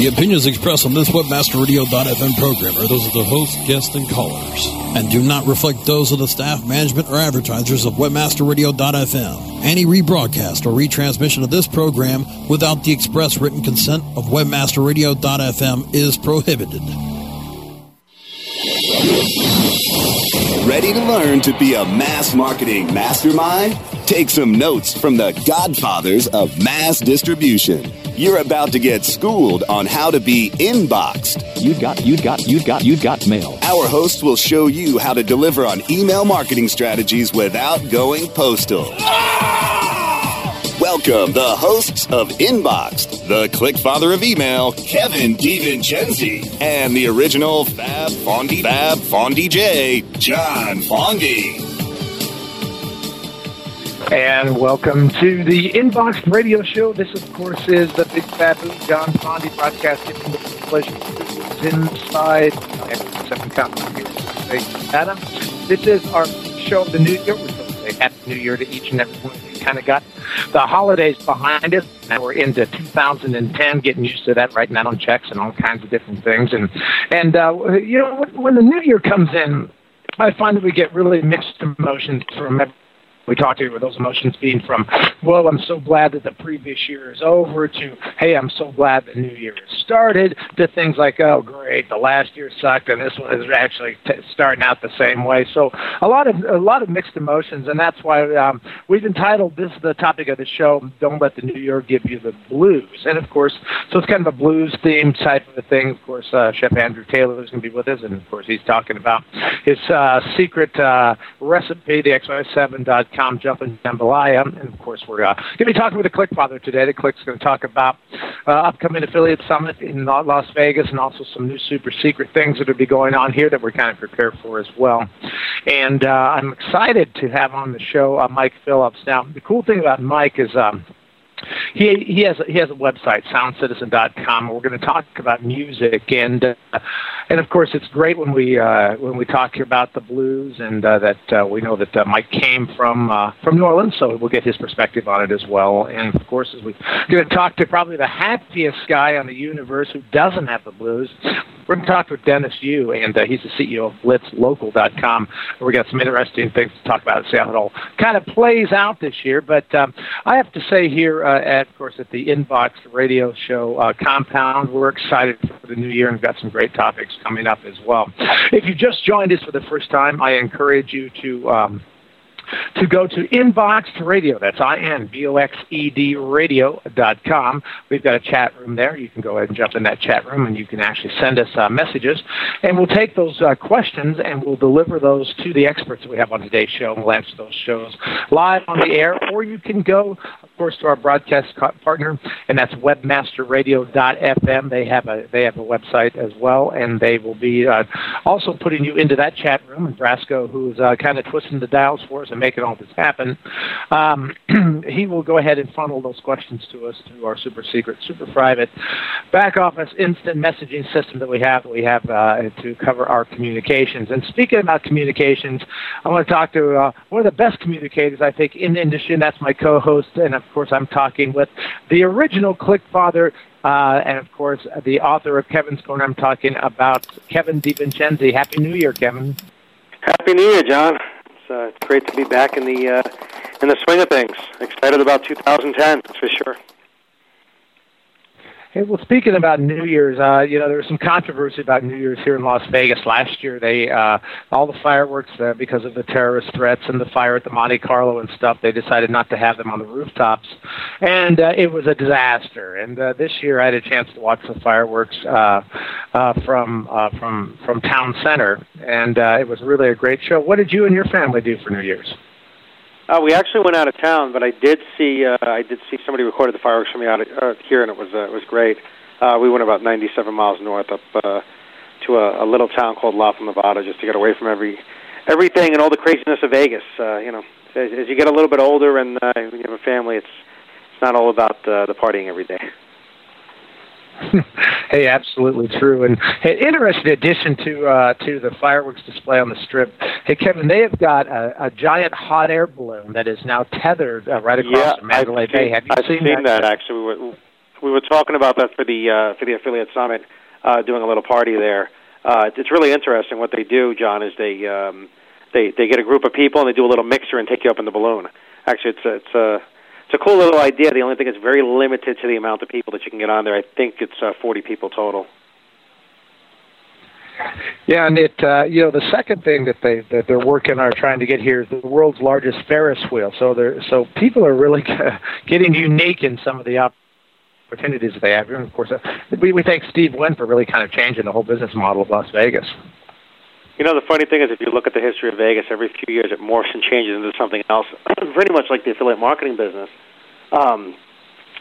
The opinions expressed on this WebmasterRadio.fm program are those of the host, guests, and callers, and do not reflect those of the staff, management, or advertisers of WebmasterRadio.fm. Any rebroadcast or retransmission of this program without the express written consent of WebmasterRadio.fm is prohibited. Ready to learn to be a mass marketing mastermind? Take some notes from the godfathers of mass distribution. You're about to get schooled on how to be inboxed. You got, you got, you got, you got mail. Our hosts will show you how to deliver on email marketing strategies without going postal. Welcome the hosts of Inboxed, the click father of email, Kevin DiVincenzi, and the original Fab Fondy Fab Fondy J, John Fondy. And welcome to the Inbox Radio Show. This, of course, is the Big Baboon John Fondy broadcasting from the Pleasure inside Seven County Adam. This is our show of the new year. We're supposed to say Happy New Year to each and every one you. Kind of got the holidays behind us. Now we're into 2010, getting used to that, writing out on checks and all kinds of different things. And and uh, you know when the new year comes in, I find that we get really mixed emotions from we talked about those emotions being from, well, I'm so glad that the previous year is over, to, hey, I'm so glad the new year has started, to things like, oh, great, the last year sucked, and this one is actually t- starting out the same way. So a lot of a lot of mixed emotions, and that's why um, we've entitled this the topic of the show, "Don't Let the New Year Give You the Blues." And of course, so it's kind of a blues theme type of a thing. Of course, uh, Chef Andrew Taylor is going to be with us, and of course, he's talking about his uh, secret uh, recipe, the xy7.com com jumping jambalaya. And of course, we're uh, going to be talking with the ClickFather today. The Click's going to talk about uh, upcoming affiliate summit in Las Vegas and also some new super secret things that will be going on here that we're kind of prepared for as well. And uh, I'm excited to have on the show uh, Mike Phillips. Now, the cool thing about Mike is. Um, he he has he has a website soundcitizen.com. We're going to talk about music and uh, and of course it's great when we uh, when we talk about the blues and uh, that uh, we know that uh, Mike came from uh, from New Orleans, so we'll get his perspective on it as well. And of course, as we're going to talk to probably the happiest guy on the universe who doesn't have the blues, we're going to talk with Dennis Yu, and uh, he's the CEO of BlitzLocal.com. We got some interesting things to talk about. See how it all kind of plays out this year. But um, I have to say here, uh, at of course at the Inbox Radio Show uh, compound, we're excited for the new year and got some great topics coming up as well. If you just joined us for the first time, I encourage you to. Um, to go to Inboxed Radio. That's I-N-B-O-X-E-D radio.com. We've got a chat room there. You can go ahead and jump in that chat room and you can actually send us uh, messages. And we'll take those uh, questions and we'll deliver those to the experts that we have on today's show. And we'll answer those shows live on the air. Or you can go, of course, to our broadcast partner, and that's webmasterradio.fm. They have a, they have a website as well, and they will be uh, also putting you into that chat room. And Brasco, who's uh, kind of twisting the dials for us and making all this happen, um, he will go ahead and funnel those questions to us through our super secret, super private back office instant messaging system that we have. That we have uh, to cover our communications. And speaking about communications, I want to talk to uh, one of the best communicators I think in the industry, and that's my co-host. And of course, I'm talking with the original ClickFather. Uh, and of course, the author of Kevin's Corner. I'm talking about Kevin DiVincenzi. Happy New Year, Kevin. Happy New Year, John uh, it's great to be back in the uh, in the swing of things. Excited about 2010, for sure. Hey, well, speaking about New Year's, uh, you know, there was some controversy about New Year's here in Las Vegas last year. They uh, all the fireworks uh, because of the terrorist threats and the fire at the Monte Carlo and stuff. They decided not to have them on the rooftops, and uh, it was a disaster. And uh, this year, I had a chance to watch the fireworks uh, uh, from uh, from from town center, and uh, it was really a great show. What did you and your family do for New Year's? Uh, we actually went out of town, but I did see uh, I did see somebody recorded the fireworks from me out of, uh, here, and it was uh, it was great. Uh, we went about 97 miles north up uh, to a, a little town called Laughlin, Nevada, just to get away from every everything and all the craziness of Vegas. Uh, you know, as, as you get a little bit older and uh, you have a family, it's it's not all about uh, the partying every day. hey, absolutely true. And hey, interesting addition to uh, to the fireworks display on the strip. Hey, Kevin, they have got a, a giant hot air balloon that is now tethered uh, right across yeah, Mandalay I've Bay. Seen, have you I've seen, seen that? that? Actually, we were, we were talking about that for the uh, for the affiliate summit, uh, doing a little party there. Uh, it's really interesting what they do, John. Is they um, they they get a group of people and they do a little mixer and take you up in the balloon. Actually, it's it's a it's a cool little idea. The only thing is very limited to the amount of people that you can get on there. I think it's uh, 40 people total. Yeah, and it uh, you know the second thing that they that they're working on trying to get here is the world's largest Ferris wheel. So they're so people are really getting unique in some of the opportunities that they have. And of course, uh, we we thank Steve Wynn for really kind of changing the whole business model of Las Vegas. You know, the funny thing is, if you look at the history of Vegas, every few years it morphs and changes into something else. Pretty much like the affiliate marketing business. Um,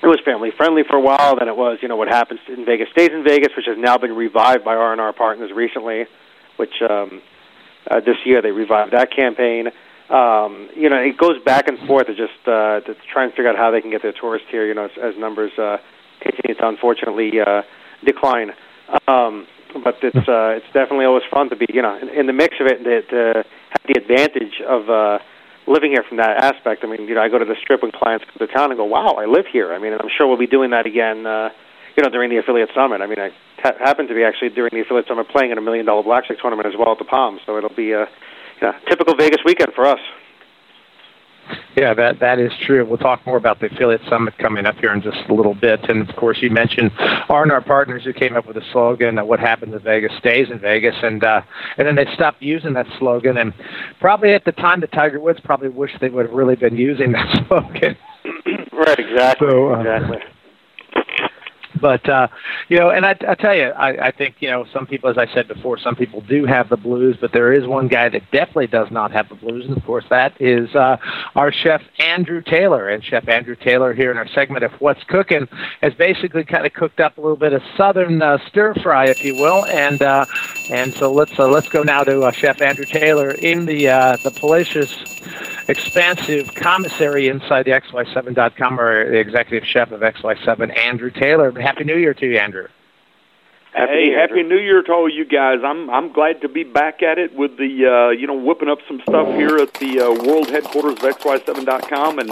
it was family friendly for a while. Then it was, you know, what happens in Vegas stays in Vegas, which has now been revived by R and R Partners recently. Which um, uh, this year they revived that campaign. Um, you know, it goes back and forth to just uh, to try and figure out how they can get their tourists here. You know, as, as numbers uh, continue to unfortunately uh, decline. Um, but it's uh, it's definitely always fun to be, you know, in, in the mix of it, to, to have the advantage of. Uh, living here from that aspect. I mean, you know, I go to the strip when clients come to town and go, "Wow, I live here." I mean, I'm sure we'll be doing that again. Uh, you know, during the affiliate summit. I mean, I ha- happen to be actually during the affiliate summit playing in a million dollar blackjack tournament as well at the Palms. So it'll be a you know, typical Vegas weekend for us. Yeah, that that is true. We'll talk more about the affiliate summit coming up here in just a little bit. And of course, you mentioned R&R Partners who came up with the slogan that "What happens in Vegas stays in Vegas," and uh, and then they stopped using that slogan. And probably at the time, the Tiger Woods probably wished they would have really been using that slogan. right. Exactly. So, uh, exactly. But uh, you know, and I, I tell you, I, I think you know some people, as I said before, some people do have the blues, but there is one guy that definitely does not have the blues, and of course that is uh, our chef Andrew Taylor. And Chef Andrew Taylor here in our segment of What's Cooking has basically kind of cooked up a little bit of southern uh, stir fry, if you will, and uh, and so let's uh, let's go now to uh, Chef Andrew Taylor in the uh, the Palatius expansive commissary inside the XY7.com, or the executive chef of XY7, Andrew Taylor. Happy New Year to you, Andrew. Happy hey, New Year, happy New Year to all you guys! I'm I'm glad to be back at it with the uh, you know whipping up some stuff here at the uh, world headquarters of XY7.com and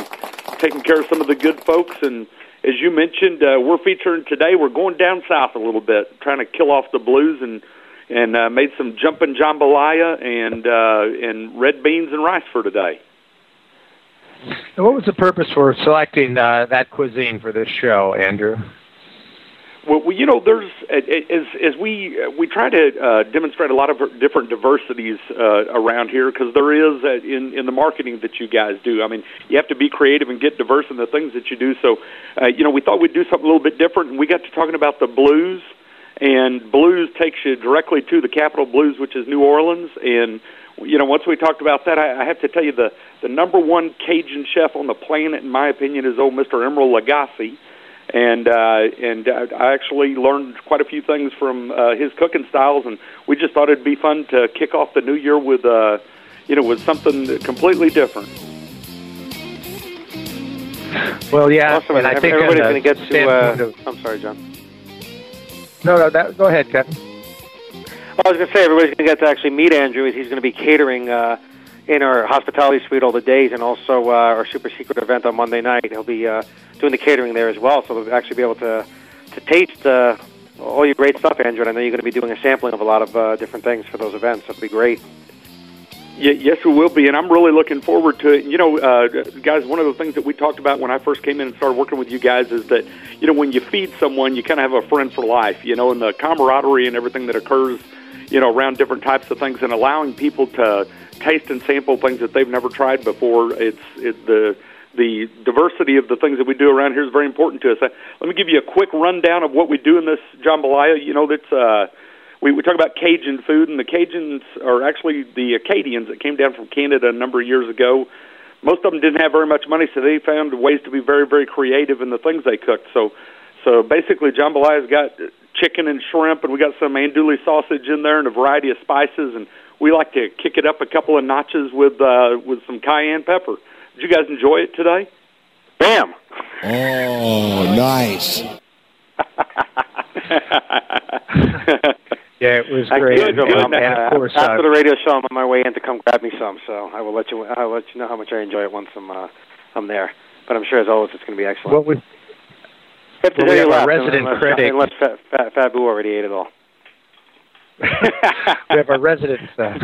taking care of some of the good folks. And as you mentioned, uh, we're featuring today. We're going down south a little bit, trying to kill off the blues and and uh, made some jumping jambalaya and uh, and red beans and rice for today. What was the purpose for selecting uh, that cuisine for this show, Andrew? Well, you know, there's as as we we try to uh, demonstrate a lot of different diversities uh, around here because there is uh, in in the marketing that you guys do. I mean, you have to be creative and get diverse in the things that you do. So, uh, you know, we thought we'd do something a little bit different, and we got to talking about the blues. And blues takes you directly to the capital blues, which is New Orleans, and you know, once we talked about that, I, I have to tell you the the number one Cajun chef on the planet, in my opinion, is old Mister Emeril Lagasse, and uh, and uh, I actually learned quite a few things from uh, his cooking styles, and we just thought it'd be fun to kick off the new year with, uh, you know, with something completely different. Well, yeah, awesome. and I think everybody's going to get to. Uh, I'm sorry, John. No, no, that, go ahead, Kevin. I was going to say everybody's going to get to actually meet Andrew. He's going to be catering uh, in our hospitality suite all the days, and also uh, our super secret event on Monday night. He'll be uh, doing the catering there as well, so they'll actually be able to to taste uh, all your great stuff, Andrew. And I know you're going to be doing a sampling of a lot of uh, different things for those events. That'll be great. Yes, we will be, and I'm really looking forward to it. You know, uh, guys, one of the things that we talked about when I first came in and started working with you guys is that you know when you feed someone, you kind of have a friend for life. You know, and the camaraderie and everything that occurs you know, around different types of things and allowing people to taste and sample things that they've never tried before. It's it, the the diversity of the things that we do around here is very important to us. Uh, let me give you a quick rundown of what we do in this jambalaya. You know, that's uh, we we talk about Cajun food, and the Cajuns are actually the Acadians that came down from Canada a number of years ago. Most of them didn't have very much money, so they found ways to be very, very creative in the things they cooked. So, so basically, jambalaya has got chicken and shrimp, and we got some andouille sausage in there and a variety of spices. And we like to kick it up a couple of notches with uh, with some cayenne pepper. Did you guys enjoy it today? Bam! Oh, nice. yeah, it was great. and, and of course, uh, after the radio show, I'm on my way in to come grab me some. So I will let you. I'll let you know how much I enjoy it once I'm uh, I'm there. But I'm sure, as always, it's going to be excellent. What would If Well, we have our resident unless, critic. unless Fa- Fa- Fabu already ate it all. we have our resident uh,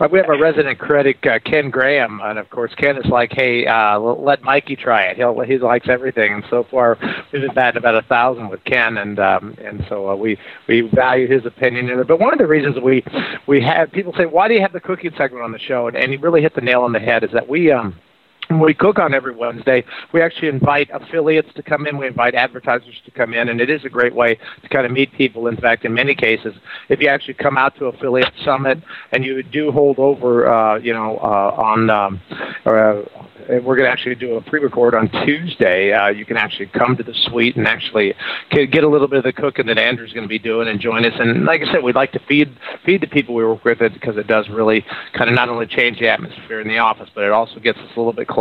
we have our resident critic uh, Ken Graham, and of course Ken is like, hey, uh, let Mikey try it. He'll he likes everything, and so far we've been batting about a thousand with Ken, and um, and so uh, we we value his opinion in it. But one of the reasons we we have people say, why do you have the cooking segment on the show? And, and he really hit the nail on the head. Is that we um we cook on every Wednesday, we actually invite affiliates to come in. We invite advertisers to come in, and it is a great way to kind of meet people. In fact, in many cases, if you actually come out to affiliate summit and you do hold over, uh, you know, uh, on, um, uh, we're going to actually do a pre-record on Tuesday. Uh, you can actually come to the suite and actually get, get a little bit of the cooking that Andrew's going to be doing and join us. And like I said, we'd like to feed feed the people we work with it because it does really kind of not only change the atmosphere in the office, but it also gets us a little bit closer.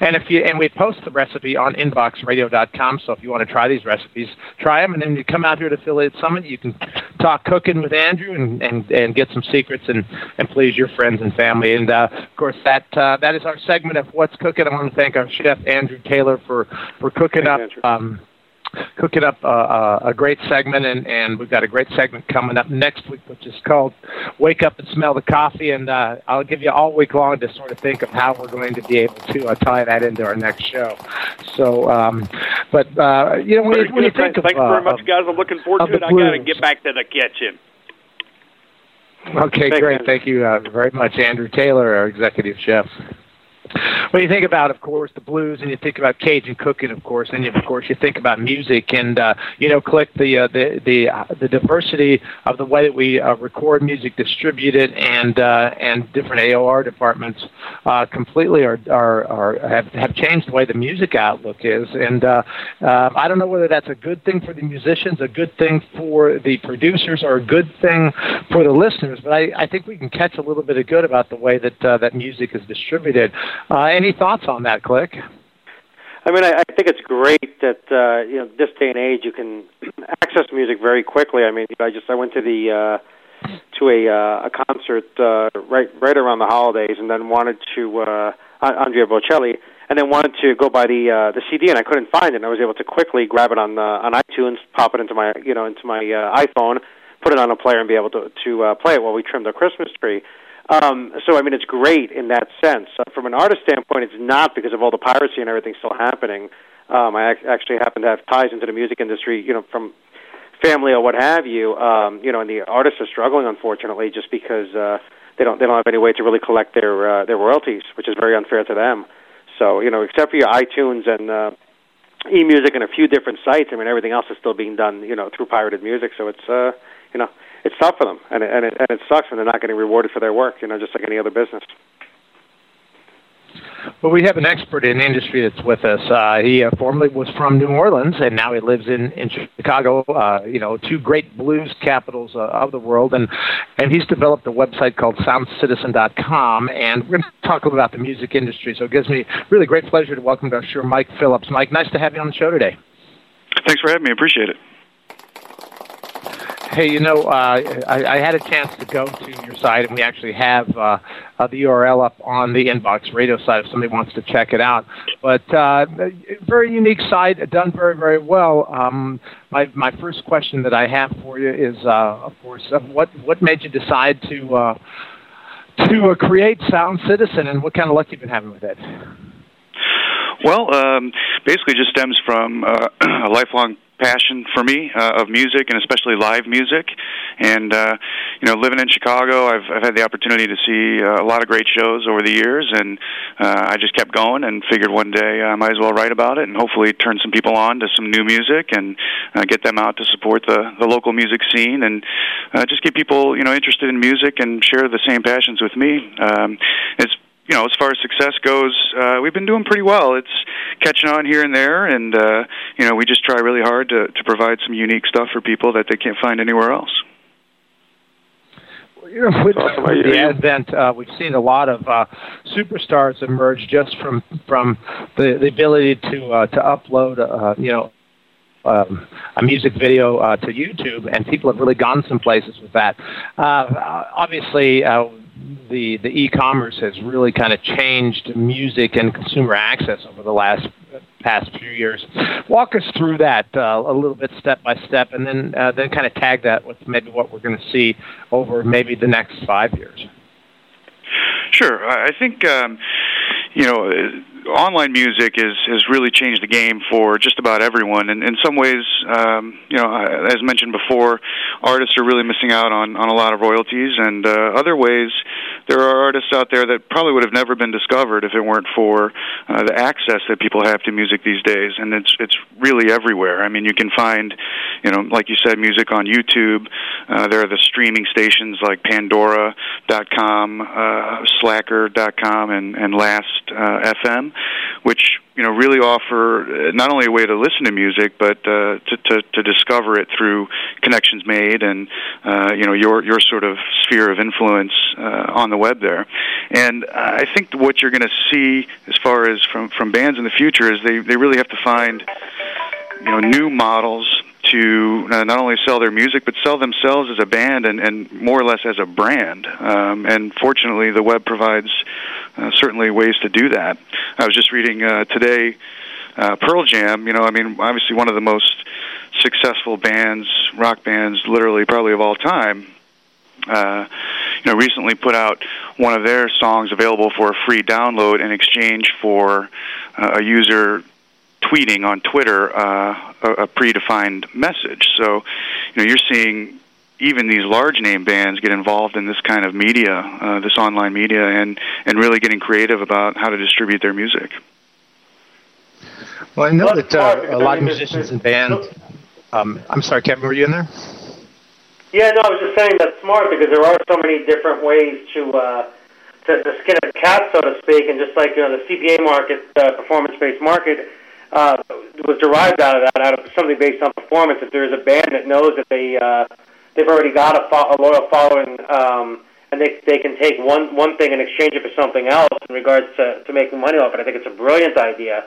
And if you and we post the recipe on inboxradio.com, so if you want to try these recipes, try them, and then you come out here to Affiliate Summit. You can talk cooking with Andrew and and, and get some secrets and and please your friends and family. And uh, of course, that uh, that is our segment of what's cooking. I want to thank our chef Andrew Taylor for for cooking Thanks, up. Um, cooking up uh, a great segment, and, and we've got a great segment coming up next week, which is called "Wake Up and Smell the Coffee." And uh, I'll give you all week long to sort of think of how we're going to be able to uh, tie that into our next show. So, um, but uh, you know, when, Very you, when you think Thanks of thanks uh, very much, guys. I'm looking forward to it. I got to get back to the kitchen. Okay, Thanks, great. Thank you uh, very much, Andrew Taylor, our executive chef. When you think about, of course, the blues, and you think about Cajun cooking, of course, and of course you think about music, and uh, you know, click the uh, the the uh, the diversity of the way that we uh, record music, distribute it, and uh, and different AOR departments uh, completely are are, are have, have changed the way the music outlook is, and uh, uh, I don't know whether that's a good thing for the musicians, a good thing for the producers, or a good thing for the listeners. But I, I think we can catch a little bit of good about the way that uh, that music is distributed. Uh, any thoughts on that, Click? I mean, I, I think it's great that uh, you know this day and age you can access music very quickly. I mean, I just I went to the uh, to a uh, a concert uh, right right around the holidays, and then wanted to uh, Andrea Bocelli, and then wanted to go buy the uh, the CD, and I couldn't find it. And I was able to quickly grab it on uh, on iTunes, pop it into my you know into my uh, iPhone, put it on a player, and be able to to uh, play it while we trimmed our Christmas tree. Um, so I mean, it's great in that sense. Uh, from an artist standpoint, it's not because of all the piracy and everything still happening. Um, I ac- actually happen to have ties into the music industry, you know, from family or what have you. Um, you know, and the artists are struggling, unfortunately, just because uh, they don't they don't have any way to really collect their uh, their royalties, which is very unfair to them. So you know, except for your iTunes and uh, eMusic and a few different sites, I mean, everything else is still being done, you know, through pirated music. So it's uh, you know, it's tough for them, and it, and it, and it sucks when they're not getting rewarded for their work. You know, just like any other business. Well, we have an expert in the industry that's with us. Uh, he uh, formerly was from New Orleans, and now he lives in in Chicago. Uh, you know, two great blues capitals uh, of the world, and and he's developed a website called SoundCitizen.com. And we're going to talk a little about the music industry. So it gives me really great pleasure to welcome to our show Mike Phillips. Mike, nice to have you on the show today. Thanks for having me. Appreciate it. Hey, you know, uh, I, I had a chance to go to your site, and we actually have uh, uh, the URL up on the Inbox Radio site if somebody wants to check it out. But uh, very unique site, done very, very well. Um, my my first question that I have for you is, uh, of course, what what made you decide to uh, to create Sound Citizen, and what kind of luck you've been having with it? Well, um, basically, just stems from a lifelong passion for me uh, of music and especially live music. And uh, you know, living in Chicago, I've I've had the opportunity to see uh, a lot of great shows over the years, and uh, I just kept going and figured one day I might as well write about it and hopefully turn some people on to some new music and uh, get them out to support the the local music scene and uh, just get people you know interested in music and share the same passions with me. Um, it's you know, as far as success goes, uh, we've been doing pretty well. It's catching on here and there, and uh, you know, we just try really hard to to provide some unique stuff for people that they can't find anywhere else. You know, with, Awesome. with You- the you- advent, uh, we've seen a lot of uh, superstars emerge just from from the, the ability to uh, to upload, uh, you know, um, a music video uh, to YouTube, and people have really gone some places with that. Uh, obviously, uh, the the e-commerce has really kind of changed music and consumer access over the last past few years. Walk us through that uh, a little bit, step by step, and then uh, then kind of tag that with maybe what we're going to see over maybe the next five years. Sure, I think um, you know online music is has really changed the game for just about everyone. And in some ways, um, you know, as mentioned before, artists are really missing out on on a lot of royalties, and uh, other ways, there are artists out there that probably would have never been discovered if it weren't for uh, the access that people have to music these days. And it's it's really everywhere. I mean, you can find, you know, like you said, music on YouTube. Uh, there are the streaming stations like Pandora.com, uh, Slacker.com, and and Last uh, FM which you know really offer uh, not only a way to listen to music, but uh, to, to to discover it through connections made and uh, you know your your sort of sphere of influence uh, on the web there. And I think what you're going to see as far as from from bands in the future is they they really have to find you know new models to not only sell their music but sell themselves as a band and, and more or less as a brand. Um, and fortunately, the web provides uh, certainly ways to do that. I was just reading uh, today. Uh, Pearl Jam, you know, I mean, obviously one of the most successful bands, rock bands, literally probably of all time, uh, you know, recently put out one of their songs available for a free download in exchange for uh, a user tweeting on Twitter uh, a, a predefined message. So, you know, you're seeing even these large name bands get involved in this kind of media, uh, this online media, and and really getting creative about how to distribute their music. Well, I know that uh, a lot of musicians and bands. Um, I'm sorry, Kevin, were you in there? Yeah, no, I was just saying that's smart because there are so many different ways to uh, to, to skin a cat, so to speak, and just like you know the CPA market, uh, performance-based market uh, was derived out of that, out of something based on performance. If there's a band that knows that they uh, they've already got a, fo- a loyal following, um, and they they can take one one thing and exchange it for something else in regards to to making money off it. I think it's a brilliant idea.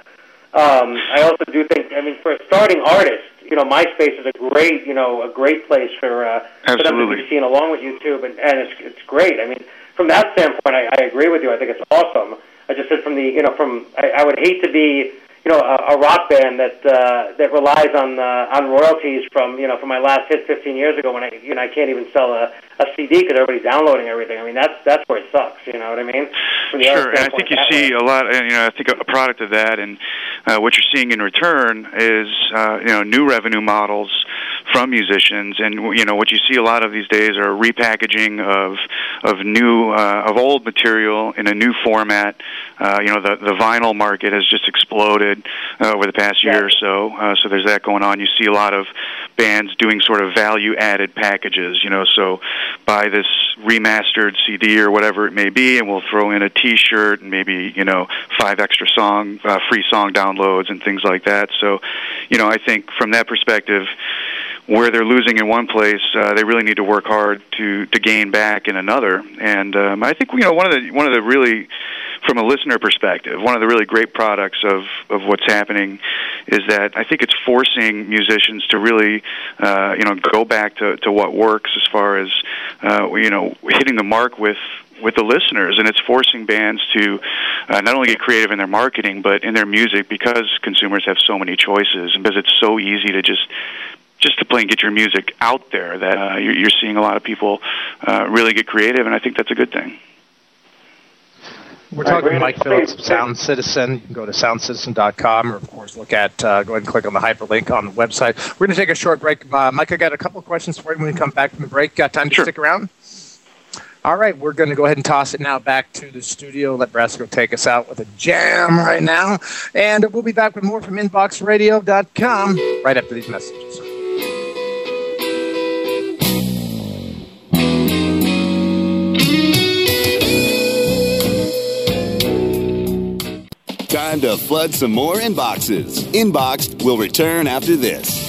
Um, I also do think, I mean, for a starting artist, you know, MySpace is a great, you know, a great place for, uh, for them to be seen along with YouTube, and, and it's it's great. I mean, from that standpoint, I, I agree with you. I think it's awesome. I just said from the, you know, from I, I would hate to be you know, a, a rock band that uh, that relies on uh, on royalties from you know from my last hit 15 years ago when I you know I can't even sell a, a CD because everybody's downloading everything. I mean that's that's where it sucks. You know what I mean? Sure, and I think you see way. a lot. And you know, I think a product of that, and uh, what you're seeing in return is uh, you know new revenue models from musicians, and you know what you see a lot of these days are repackaging of of new uh, of old material in a new format. Uh, you know, the the vinyl market has just exploded uh, over the past year or so. Uh, so there's that going on. You see a lot of bands doing sort of value added packages. You know, so buy this remastered CD or whatever it may be, and we'll throw in a T-shirt and maybe you know five extra song uh, free song downloads and things like that. So, you know, I think from that perspective where they're losing in one place, uh, they really need to work hard to to gain back in another. And um, I think you know one of the one of the really from a listener perspective, one of the really great products of of what's happening is that I think it's forcing musicians to really uh, you know go back to to what works as far as uh, you know hitting the mark with with the listeners, and it's forcing bands to uh, not only get creative in their marketing but in their music because consumers have so many choices and because it's so easy to just just to play and get your music out there that uh, you're, you're seeing a lot of people uh, really get creative, and I think that's a good thing. We're talking to Mike Phillips of Sound Citizen. You can go to soundcitizen.com or, of course, look at, uh, go ahead and click on the hyperlink on the website. We're going to take a short break. Uh, Mike, I got a couple of questions for you when we come back from the break. Got time to sure. stick around? All right, we're going to go ahead and toss it now back to the studio. Let Brasco take us out with a jam right now. And we'll be back with more from InboxRadio.com right after these messages. Time to flood some more inboxes. Inboxed will return after this.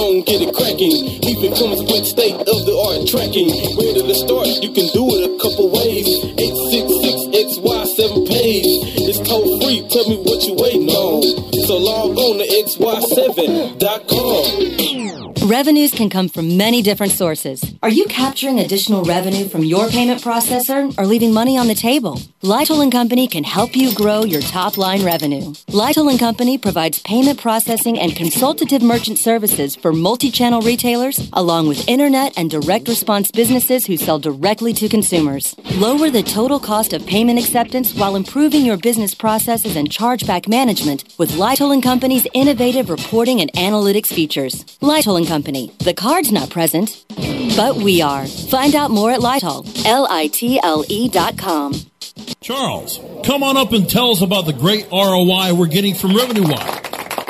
It cracking. Even state of the art tracking. Where to start? You can do it a couple ways. 866 XY7 page. It's toll free. Tell me what you waiting on. So log on to xy7.com. Revenues can come from many different sources. Are you capturing additional revenue from your payment processor or leaving money on the table? Litle Company can help you grow your top line revenue. Litle Company provides payment processing and consultative merchant services for multi-channel retailers along with internet and direct response businesses who sell directly to consumers. Lower the total cost of payment acceptance while improving your business processes and chargeback management with Litle Company's innovative reporting and analytics features. Litle and Company. The card's not present, but we are. Find out more at Litle. L-I-T-L-E dot com. Charles, come on up and tell us about the great ROI we're getting from Revenue Wire.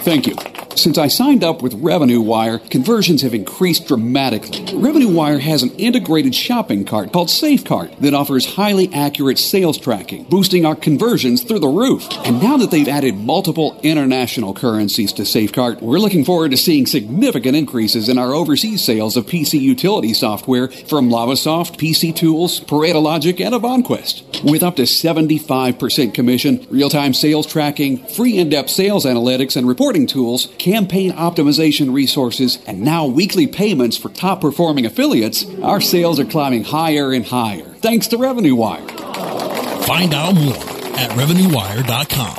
Thank you. Since I signed up with Revenue Wire, conversions have increased dramatically. Revenue Wire has an integrated shopping cart called SafeCart that offers highly accurate sales tracking, boosting our conversions through the roof. And now that they've added multiple international currencies to SafeCart, we're looking forward to seeing significant increases in our overseas sales of PC utility software from Lavasoft, PC Tools, Pareto Logic, and Avanquest. With up to 75% commission, real-time sales tracking, free in-depth sales analytics and reporting tools, campaign optimization resources, and now weekly payments for top performing affiliates, our sales are climbing higher and higher thanks to Revenue Wire. Find out more at RevenueWire.com.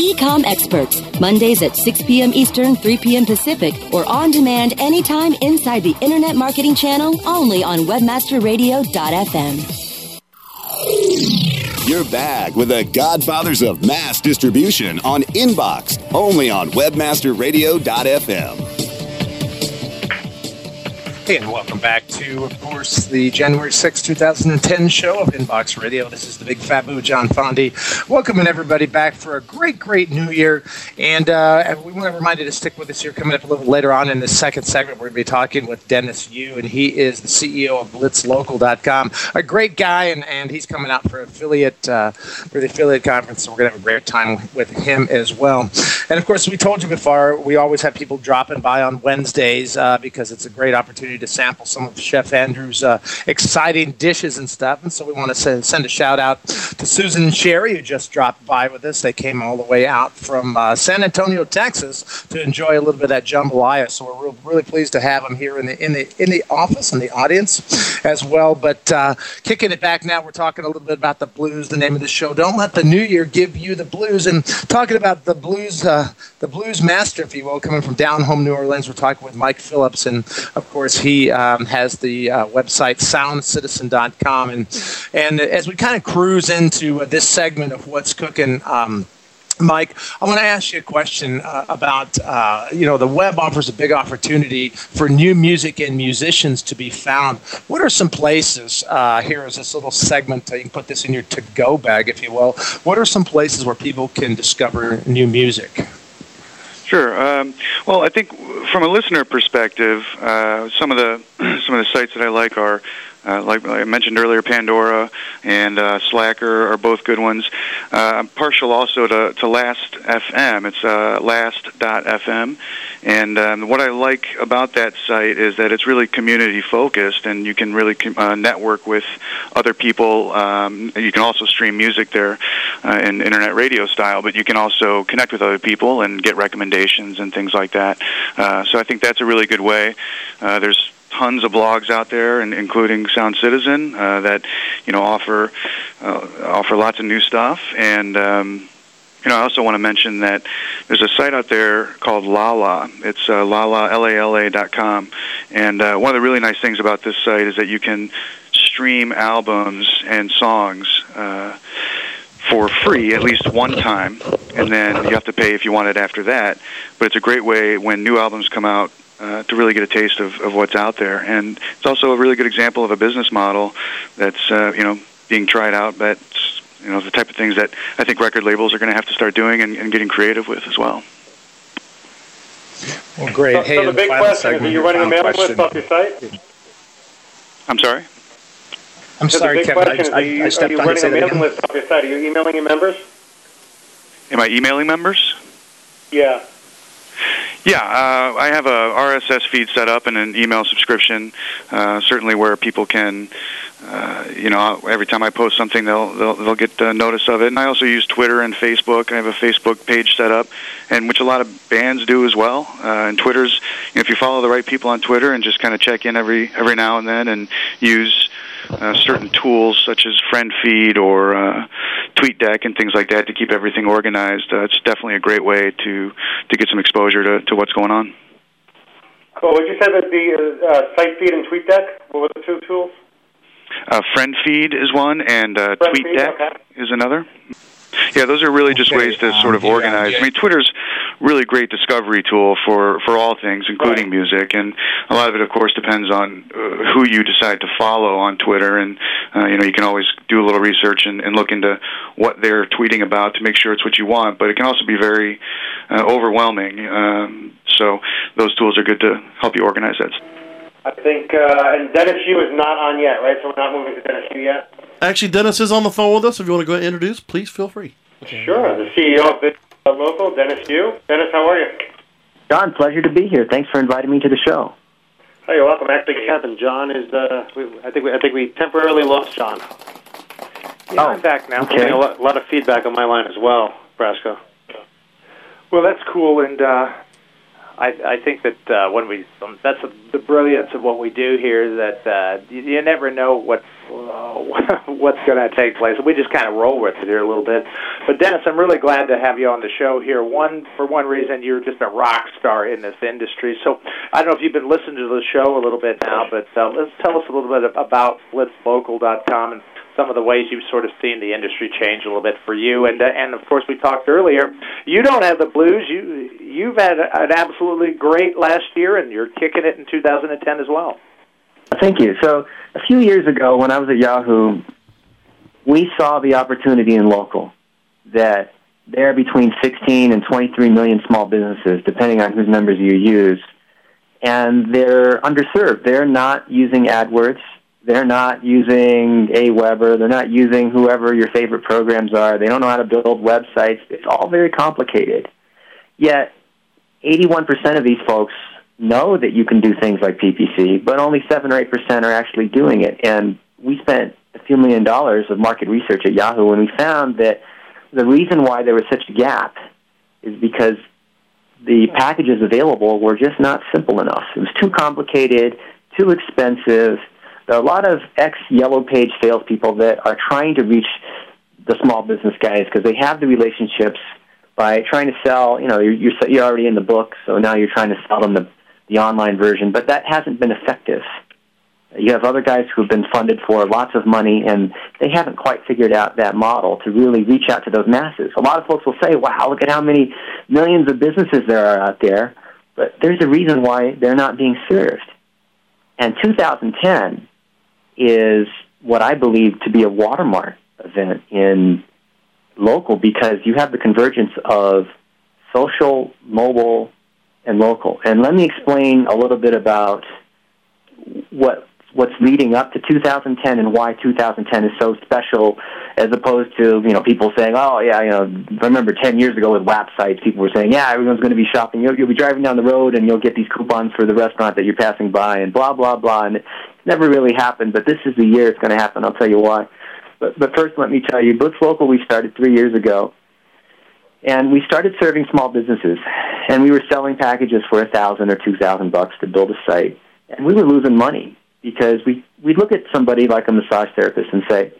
Ecom Experts, Mondays at 6 p.m. Eastern, 3 p.m. Pacific, or on demand anytime inside the Internet Marketing Channel only on WebmasterRadio.fm. You're back with the Godfathers of Mass Distribution on Inbox, only on WebmasterRadio.fm. Hey, and welcome back to, of course, the January 6, 2010 show of Inbox Radio. This is the Big Fat Boo, John Fondi. Welcoming everybody back for a great, great new year. And uh, we want to remind you to stick with us here. Coming up a little later on in the second segment, we're going to be talking with Dennis Yu, and he is the CEO of BlitzLocal.com. A great guy, and, and he's coming out for affiliate uh, for the affiliate conference. So we're going to have a great time with him as well. And of course, we told you before, we always have people dropping by on Wednesdays uh, because it's a great opportunity to sample some of Chef Andrew's uh, exciting dishes and stuff. And so we want to send, a shout out to Susan and Sherry, who just dropped by with us. They came all the way out from uh, San Antonio, Texas, to enjoy a little bit of that jambalaya. So we're real, really pleased to have them here in the in the in the office and the audience as well. But uh, kicking it back now, we're talking a little bit about the blues. The name of the show. Don't let the new year give you the blues. And talking about the blues, uh, the blues master, if you will, coming from down home New Orleans. We're talking with Mike Phillips, and of course he um, has the uh, website soundcitizen.com. And, and as we kind of cruise into uh, this segment of what's cooking, um, Mike, I want to ask you a question uh, about, uh, you know, the web offers a big opportunity for new music and musicians to be found. What are some places, uh, here is this little segment, you can put this in your to-go bag, if you will. What are some places where people can discover new music? Sure. Um, well, I think from a listener perspective, uh, some of the some of the sites that I like are. Uh, like I mentioned earlier, Pandora and uh, Slacker are both good ones. Uh, I'm partial also to, to Last FM. It's uh, last.fm. And um, what I like about that site is that it's really community focused and you can really uh, network with other people. Um, you can also stream music there uh, in internet radio style, but you can also connect with other people and get recommendations and things like that. Uh, so I think that's a really good way. Uh, there's tons of blogs out there, and including Sound Citizen, uh, that you know offer uh, offer lots of new stuff. And um, you know, I also want to mention that there's a site out there called Lala. It's uh, lala l a l a dot com, and uh, one of the really nice things about this site is that you can stream albums and songs. Uh, for free at least one time, and then you have to pay if you want it after that. But it's a great way when new albums come out uh, to really get a taste of, of what's out there. And it's also a really good example of a business model that's uh, you know being tried out that's you know, the type of things that I think record labels are going to have to start doing and, and getting creative with as well. Well, great. So, hey, so the big question is: Are you running a final mailing list off your site? I'm sorry. I'm So sorry, Kevin. I, question just, is: I, Are you, I stepped you on you. running a mailing list off your site? Are you emailing your members? Am I emailing members? Yeah. Yeah, uh, I have a RSS feed set up and an email subscription. Uh, certainly, where people can, uh, you know, every time I post something, they'll they'll, they'll get uh, notice of it. And I also use Twitter and Facebook. I have a Facebook page set up, and which a lot of bands do as well. Uh, and Twitter's, you know, if you follow the right people on Twitter and just kind of check in every every now and then and use uh, certain tools such as friend feed or uh, TweetDeck and things like that to keep everything organized. Uh, it's definitely a great way to to get some exposure to, to what's going on. Cool. Would you say that the uh, uh, site feed and TweetDeck? What were the two tools? Uh, friend feed is one, and uh, TweetDeck okay. is another. Yeah, those are really just Okay, ways to um, sort of yeah, organize. yeah. I mean, Twitter's really great discovery tool for for all things, including music, and a lot of it, of course, depends on uh, who you decide to follow on Twitter. And uh, you know, you can always do a little research and, and look into what they're tweeting about to make sure it's what you want. But it can also be very uh, overwhelming. Um, so those tools are good to help you organize that. I think, uh, and Dennis Yu is not on yet, right? So we're not moving to Dennis Yu yet. Actually, Dennis is on the phone with us. If you want to go ahead and introduce, please feel free. Sure. The CEO of Blitz Local, Dennis Yu. Dennis, how are you? John, pleasure to be here. Thanks for inviting me to the show. Hey, you're welcome. Actually, Kevin, John is. Uh, we, I think we, I think we temporarily lost John. Yeah, I'm back now. okay. Getting a lot, lot of feedback on my line as well, Brasco. Well, that's cool, and uh, I, I think that uh, when we um, that's the, brilliance of what we do here. That uh, you, you never know what's uh, what's going to take place. We just kind of roll with it here a little bit. But Dennis, I'm really glad to have you on the show here. One for one reason, you're just a rock star in this industry. So I don't know if you've been listening to the show a little bit now, but uh, let's tell us a little bit about blitzlocal.com and some of the ways you've sort of seen the industry change a little bit for you. And uh, and of course, we talked earlier. You don't have the blues. You you've had an absolutely great last year, and you're kicking it in 2010 as well. Thank you. So, a few years ago, when I was at Yahoo, we saw the opportunity in local that there are between 16 and 23 million small businesses, depending on whose numbers you use, and they're underserved. They're not using AdWords. They're not using AWeber. They're not using whoever your favorite programs are. They don't know how to build websites. It's all very complicated. Yet, 81% of these folks know that you can do things like PPC, but only 7 or 8% are actually doing it. And we spent a few million dollars of market research at Yahoo, and we found that the reason why there was such a gap is because the packages available were just not simple enough. It was too complicated, too expensive. There are a lot of ex Yellow Page salespeople that are trying to reach the small business guys because they have the relationships by trying to sell. You know, you're, you're you're already in the book, so now you're trying to sell them the the online version, but that hasn't been effective. You have other guys who've been funded for lots of money, and they haven't quite figured out that model to really reach out to those masses. A lot of folks will say, "Wow, look at how many millions of businesses there are out there," but there's a reason why they're not being served. And 2010 is what I believe to be a watermark event in local because you have the convergence of social, mobile, and local. And let me explain a little bit about what what's leading up to 2010 and why 2010 is so special as opposed to you know people saying oh yeah you know I remember 10 years ago with WAP sites people were saying yeah everyone's going to be shopping you'll, you'll be driving down the road and you'll get these coupons for the restaurant that you're passing by and blah blah blah and never really happened but this is the year it's going to happen. I'll tell you why. But but first let me tell you Blitz Local we started 3 years ago and we started serving small businesses and we were selling packages for a thousand or two thousand bucks to build a site and we were losing money because we we'd look at somebody like a massage therapist and say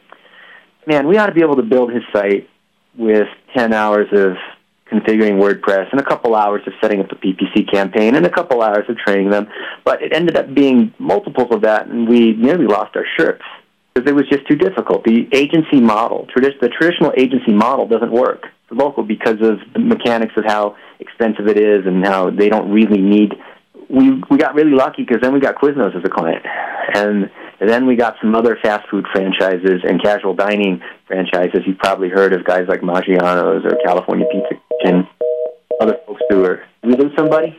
man we ought to be able to build his site with 10 hours of configuring WordPress and a couple hours of setting up a PPC campaign and a couple hours of training them but it ended up being multiples of that and we nearly lost our shirts because it was just too difficult the agency model the traditional agency model doesn't work for local because of the mechanics of how expensive it is and how they don't really need. We we got really lucky because then we got Quiznos as a client, and And then we got some other fast food franchises and casual dining franchises. You've probably heard of guys like Maggiano's or California Pizza Kitchen, other folks who are. Did we lose somebody?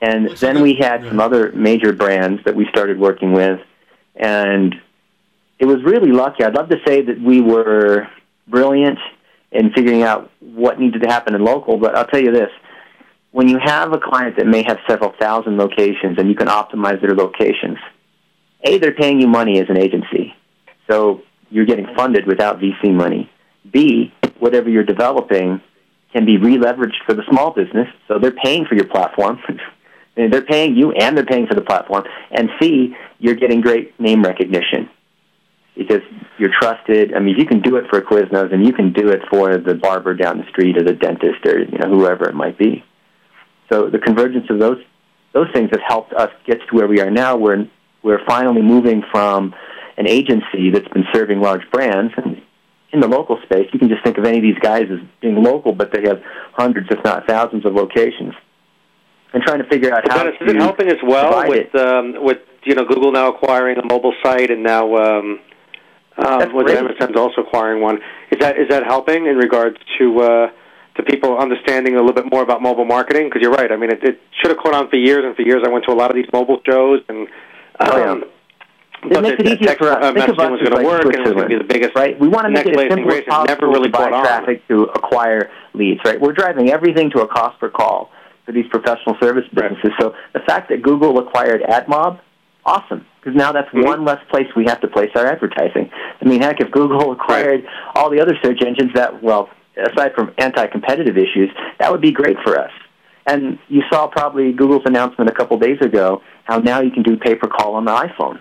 And then we had some other major brands that we started working with, and it was really lucky. I'd love to say that we were brilliant in figuring out what needed to happen in local, but I'll tell you this. When you have a client that may have several thousand locations and you can optimize their locations, A, they're paying you money as an agency. So you're getting funded without VC money. B, whatever you're developing can be re-leveraged for the small business, so they're paying for your platform. They're paying you and they're paying for the platform. And C, you're getting great name recognition because you're trusted. I mean, you can do it for Quiznos and you can do it for the barber down the street or the dentist or you know whoever it might be. So the convergence of those those things has helped us get to where we are now. We're we're finally moving from an agency that's been serving large brands and in the local space. You can just think of any of these guys as being local, but they have hundreds, if not thousands, of locations and trying to figure out how Dennis, to is it helping as well with um, with you know Google now acquiring a mobile site and now um, um, with great. MSN's also acquiring one? Is that is that helping in regards to uh, to people understanding a little bit more about mobile marketing? Because you're right. I mean, it, it should have caught on for years and for years. I went to a lot of these mobile shows and. Um, Oh, yeah. It but makes the, it easier for us. Uh, Think of us was going to like work, and it going to be the biggest. right? We want to make it as simple as. It never really to buy caught on. traffic to acquire leads, right? We're driving everything to a cost per call for these professional service businesses. So the fact that Google acquired AdMob, awesome, because now that's Mm-hmm. one less place we have to place our advertising. I mean, heck, if Google acquired all the other search engines, that well, aside from anti-competitive issues, that would be great for us. And you saw probably Google's announcement a couple days ago how now you can do pay per call on the iPhone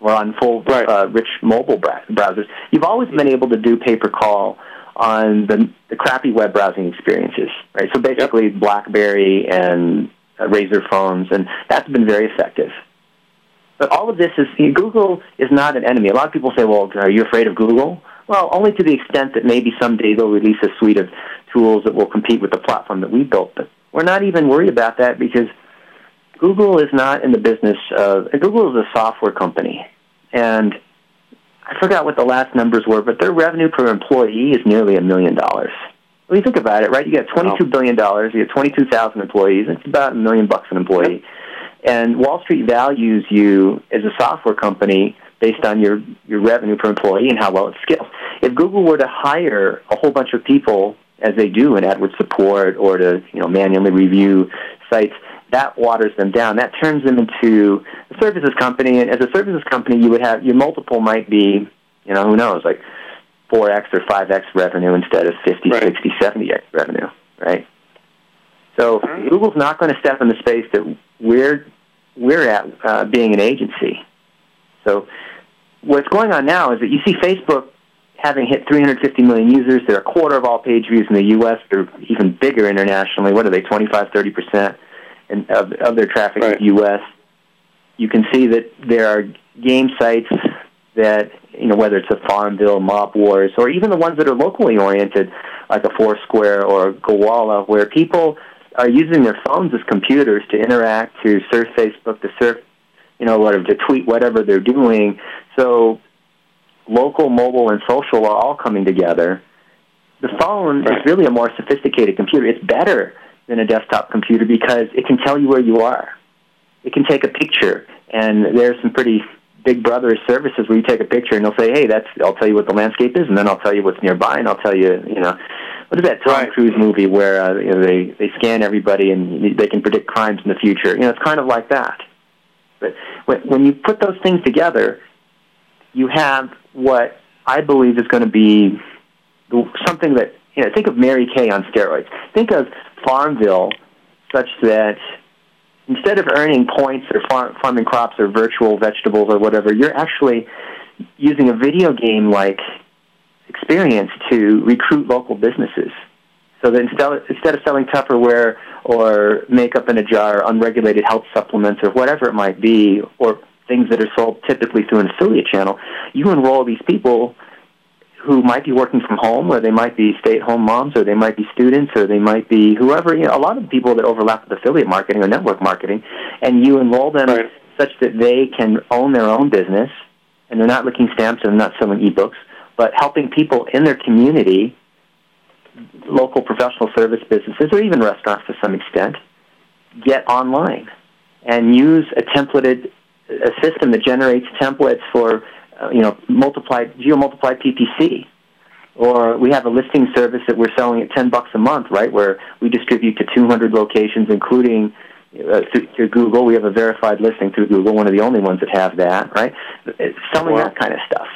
or on full uh, rich mobile bra- browsers. You've always been able to do pay per call on the, the crappy web browsing experiences, right? So basically, BlackBerry and uh, Razr phones, and that's been very effective. But all of this is Google is not an enemy. A lot of people say, "Well, are you afraid of Google?" Well, only to the extent that maybe someday they'll release a suite of tools that will compete with the platform that we built. But we're not even worried about that because Google is not in the business of. Google is a software company, and I forgot what the last numbers were, but their revenue per employee is nearly a million dollars. When you think about it, right? You got twenty-two billion dollars. You got twenty-two thousand employees. It's about a million bucks an employee. And Wall Street values you as a software company based on your your revenue per employee and how well it scales. If Google were to hire a whole bunch of people, as they do in AdWords support, or to you know manually review sites, that waters them down. That turns them into a services company. And as a services company, you would have your multiple might be, you know, who knows, like 4x or 5x revenue instead of 50, 60, 70x revenue, right? So Google's not going to step in the space that we're we're at, uh, being an agency. So what's going on now is that you see Facebook having hit 350 million users. They're a quarter of all page views in the U.S. They're even bigger internationally. What are they, 25, 30 percent of, of their traffic is U.S. You can see that there are game sites that you know whether it's a Farmville, Mob Wars, or even the ones that are locally oriented, like a Foursquare or Gowalla, where people are using their phones as computers to interact, to surf Facebook, to surf, you know, whatever, to tweet whatever they're doing. So local, mobile, and social are all coming together. The phone is really a more sophisticated computer. It's better than a desktop computer because it can tell you where you are. It can take a picture, and there's some pretty big brother services where you take a picture and they'll say, "Hey, that's." I'll tell you what the landscape is, and then I'll tell you what's nearby, and I'll tell you, you know, what is that Tom Cruise movie where uh, you know, they they scan everybody and they can predict crimes in the future? You know, it's kind of like that. But when, you put those things together, you have what I believe is going to be something that you know. Think of Mary Kay on steroids. Think of Farmville, such that instead of earning points or farm, farming crops or virtual vegetables or whatever, you're actually using a video game like experience to recruit local businesses. So that instead, instead of selling Tupperware or makeup in a jar, unregulated health supplements, or whatever it might be, or things that are sold typically through an affiliate channel, you enroll these people who might be working from home, or they might be stay-at-home moms, or they might be students, or they might be whoever. You know, a lot of people that overlap with affiliate marketing or network marketing, and you enroll them such that they can own their own business, and they're not licking stamps and they're not selling ebooks, but helping people in their community, local professional service businesses, or even restaurants to some extent, get online and use a templated a system that generates templates for uh, you know multiplied geo multiplied PPC. Or we have a listing service that we're selling at ten bucks a month, right? Where we distribute to 200 locations, including uh, through, through Google. We have a verified listing through Google, one of the only ones that have that, right? It's selling that kind of stuff.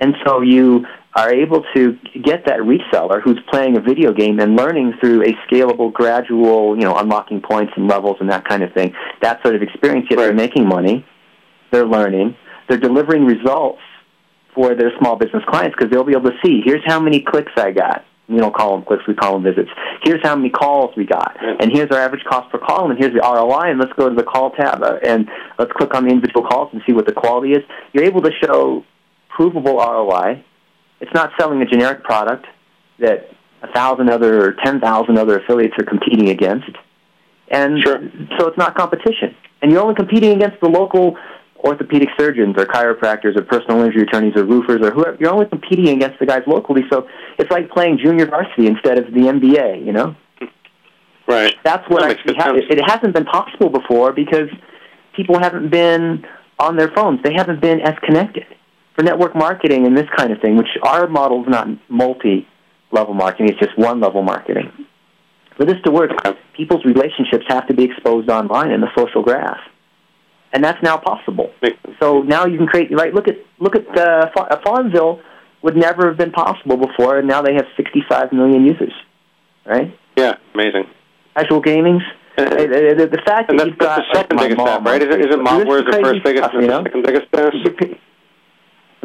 And so you are able to get that reseller who's playing a video game and learning through a scalable, gradual, you know, unlocking points and levels and that kind of thing. That sort of experience, yet they're making money, they're learning, they're delivering results for their small business clients because they'll be able to see, here's how many clicks I got. We don't call them clicks, we call them visits. Here's how many calls we got, and here's our average cost per call, and here's the ROI, and let's go to the call tab, uh, and let's click on the individual calls and see what the quality is. You're able to show provable ROI. It's not selling a generic product that a thousand other or ten thousand other affiliates are competing against, and so it's not competition. And you're only competing against the local orthopedic surgeons or chiropractors or personal injury attorneys or roofers or whoever. You're only competing against the guys locally. So it's like playing junior varsity instead of the NBA. You know. Right. That's what That actually it hasn't been possible before because people haven't been on their phones. They haven't been as connected for network marketing and this kind of thing. Which our model is not multi-level marketing; it's just one-level marketing. For this to work, people's relationships have to be exposed online in the social graph, and that's now possible. So now you can create right. Look at look at uh, Fa- Farmville would never have been possible before, and now they have 65 million users. Right? Yeah, amazing. Casual gaming's. uh, the, the, the fact And that that's, you've got the second like, biggest my app, mom right? Is it, is it This Wars the first biggest stuff, and you the know? second biggest business?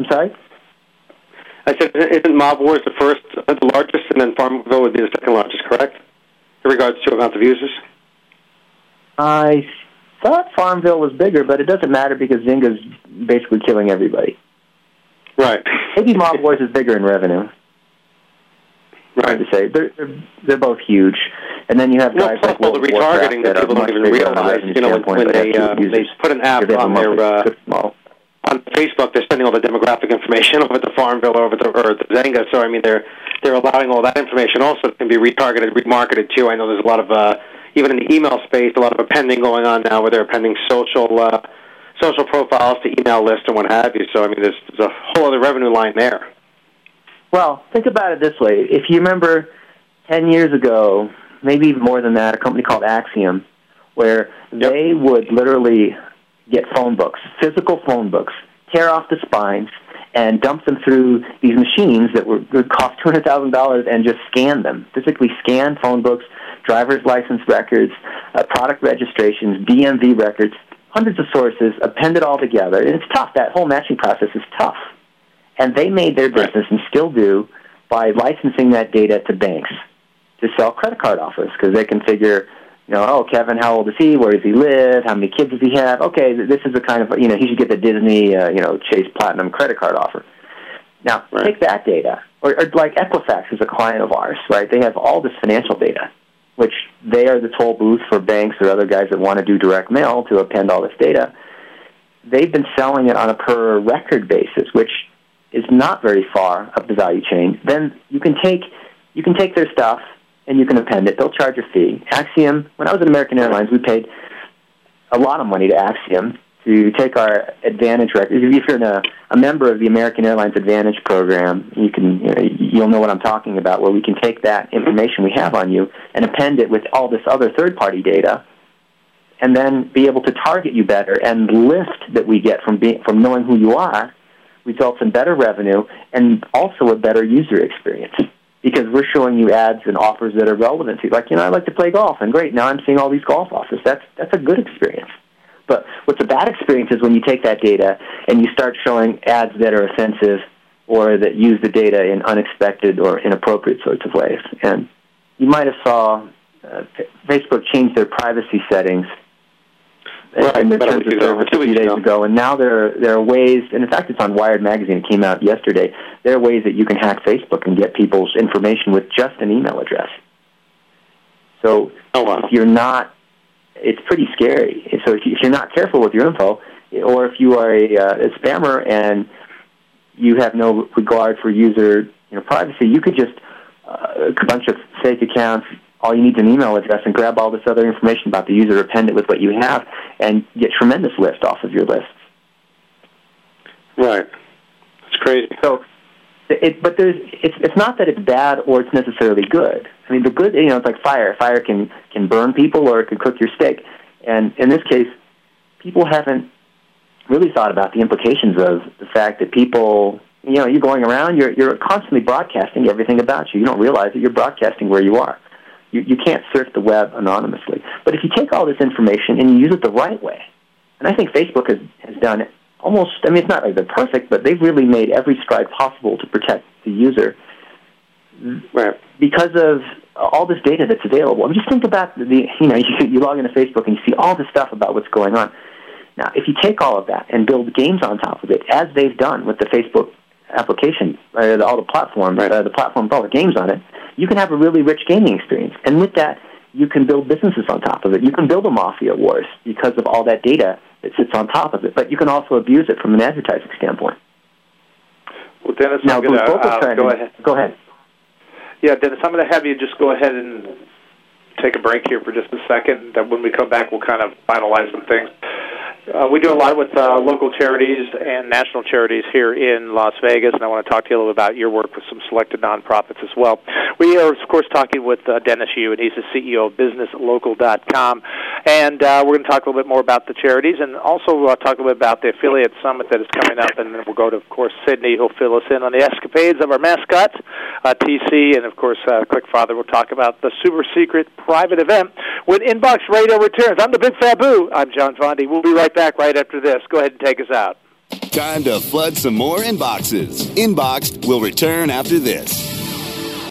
I'm sorry. I said, isn't Mob Wars the first, uh, the largest, and then Farmville would be the second largest, correct? In regards to amount of users? I thought Farmville was bigger, but it doesn't matter because Zynga's basically killing everybody. Right. Maybe Mob Wars is bigger in revenue. Hard to say. They're, they're they're both huge, and then you have Well, guys plus like all the World of retargeting that are people don't even the realize. You know, when, when they uh, they put an app They have a on their uh, model. On Facebook, they're sending all the demographic information over to Farmville or over to or the Zynga. So I mean, they're they're allowing all that information also can be retargeted, remarketed too. I know there's a lot of uh, even in the email space, a lot of appending going on now, where they're appending social uh, social profiles to email lists and what have you. So I mean, there's, there's a whole other revenue line there. Well, think about it this way. If you remember 10 years ago, maybe even more than that, a company called Acxiom, where they would literally get phone books, physical phone books, tear off the spines, and dump them through these machines that were, would cost $200,000 and just scan them, physically scan phone books, driver's license records, uh, product registrations, DMV records, hundreds of sources, append it all together. And it's tough. That whole matching process is tough. And they made their business, and still do, by licensing that data to banks to sell credit card offers because they can figure, you know, oh, Kevin, how old is he? Where does he live? How many kids does he have? Okay, this is the kind of, you know, he should get the Disney, uh, you know, Chase Platinum credit card offer. Now, take that data, or, or like Equifax is a client of ours, right? They have all this financial data, which they are the toll booth for banks or other guys that want to do direct mail to append all this data. They've been selling it on a per record basis, which is not very far up the value chain. Then you can take you can take their stuff and you can append it. They'll charge a fee. Acxiom. When I was at American Airlines, we paid a lot of money to Acxiom to take our Advantage record. If you're a, a member of the American Airlines Advantage program, you can you know, you'll know what I'm talking about. Where we can take that information we have on you and append it with all this other third-party data, and then be able to target you better. And lift that we get from being from knowing who you are results in better revenue and also a better user experience because we're showing you ads and offers that are relevant to you. Like, you know, I like to play golf, and great, now I'm seeing all these golf offers. That's that's a good experience. But what's a bad experience is when you take that data and you start showing ads that are offensive or that use the data in unexpected or inappropriate sorts of ways. And you might have saw uh, Facebook change their privacy settings in their about a terms ago, service two a few days ago. ago, and now there there are ways, and in fact, it's on Wired magazine. It came out yesterday. There are ways that you can hack Facebook and get people's information with just an email address. So Oh, if you're not, it's pretty scary. So if you- if you're not careful with your info, or if you are a, uh, a spammer and you have no regard for user you know, privacy, you could just uh, a bunch of fake accounts. All you need is an email address and grab all this other information about the user, append it with what you have, and get tremendous lift off of your list. Right. It's crazy. So, it, but there's it's it's not that it's bad or it's necessarily good. I mean, the good you know it's like fire. Fire can can burn people or it can cook your steak. And in this case, people haven't really thought about the implications of the fact that people you know you're going around you're you're constantly broadcasting everything about you. You don't realize that you're broadcasting where you are. You you can't surf the web anonymously. But if you take all this information and you use it the right way, and I think Facebook has has done almost, I mean, it's not like they're perfect, but they've really made every stride possible to protect the user right. because of all this data that's available. I mean, just think about the, you know, you, you log into Facebook and you see all this stuff about what's going on. Now, if you take all of that and build games on top of it, as they've done with the Facebook application, uh, all the platforms, right. uh, the platform with all the games on it, you can have a really rich gaming experience. And with that, you can build businesses on top of it. You can build a mafia wars because of all that data that sits on top of it. But you can also abuse it from an advertising standpoint. Well, Dennis, now, I'm gonna, uh, go ahead. Go ahead. Yeah, Dennis, I'm going to have you just go ahead and take a break here for just a second. Then when we come back, we'll kind of finalize some things. Uh, we do a lot with uh, local charities and national charities here in Las Vegas, and I want to talk to you a little about your work with some selected nonprofits as well. We are, of course, talking with uh, Dennis Yu, and he's the CEO of BlitzLocal.com. And uh, we're going to talk a little bit more about the charities and also uh, talk a little bit about the affiliate summit that is coming up. And then we'll go to, of course, Sydney, who'll fill us in on the escapades of our mascot, uh, TC, and, of course, uh, Clickfather will talk about the super secret private event when Inbox Radio returns. I'm the Big Fabu. I'm John Fondi. We'll be right back right after this. Go ahead and take us out. Time to flood some more inboxes. Inboxed will return after this.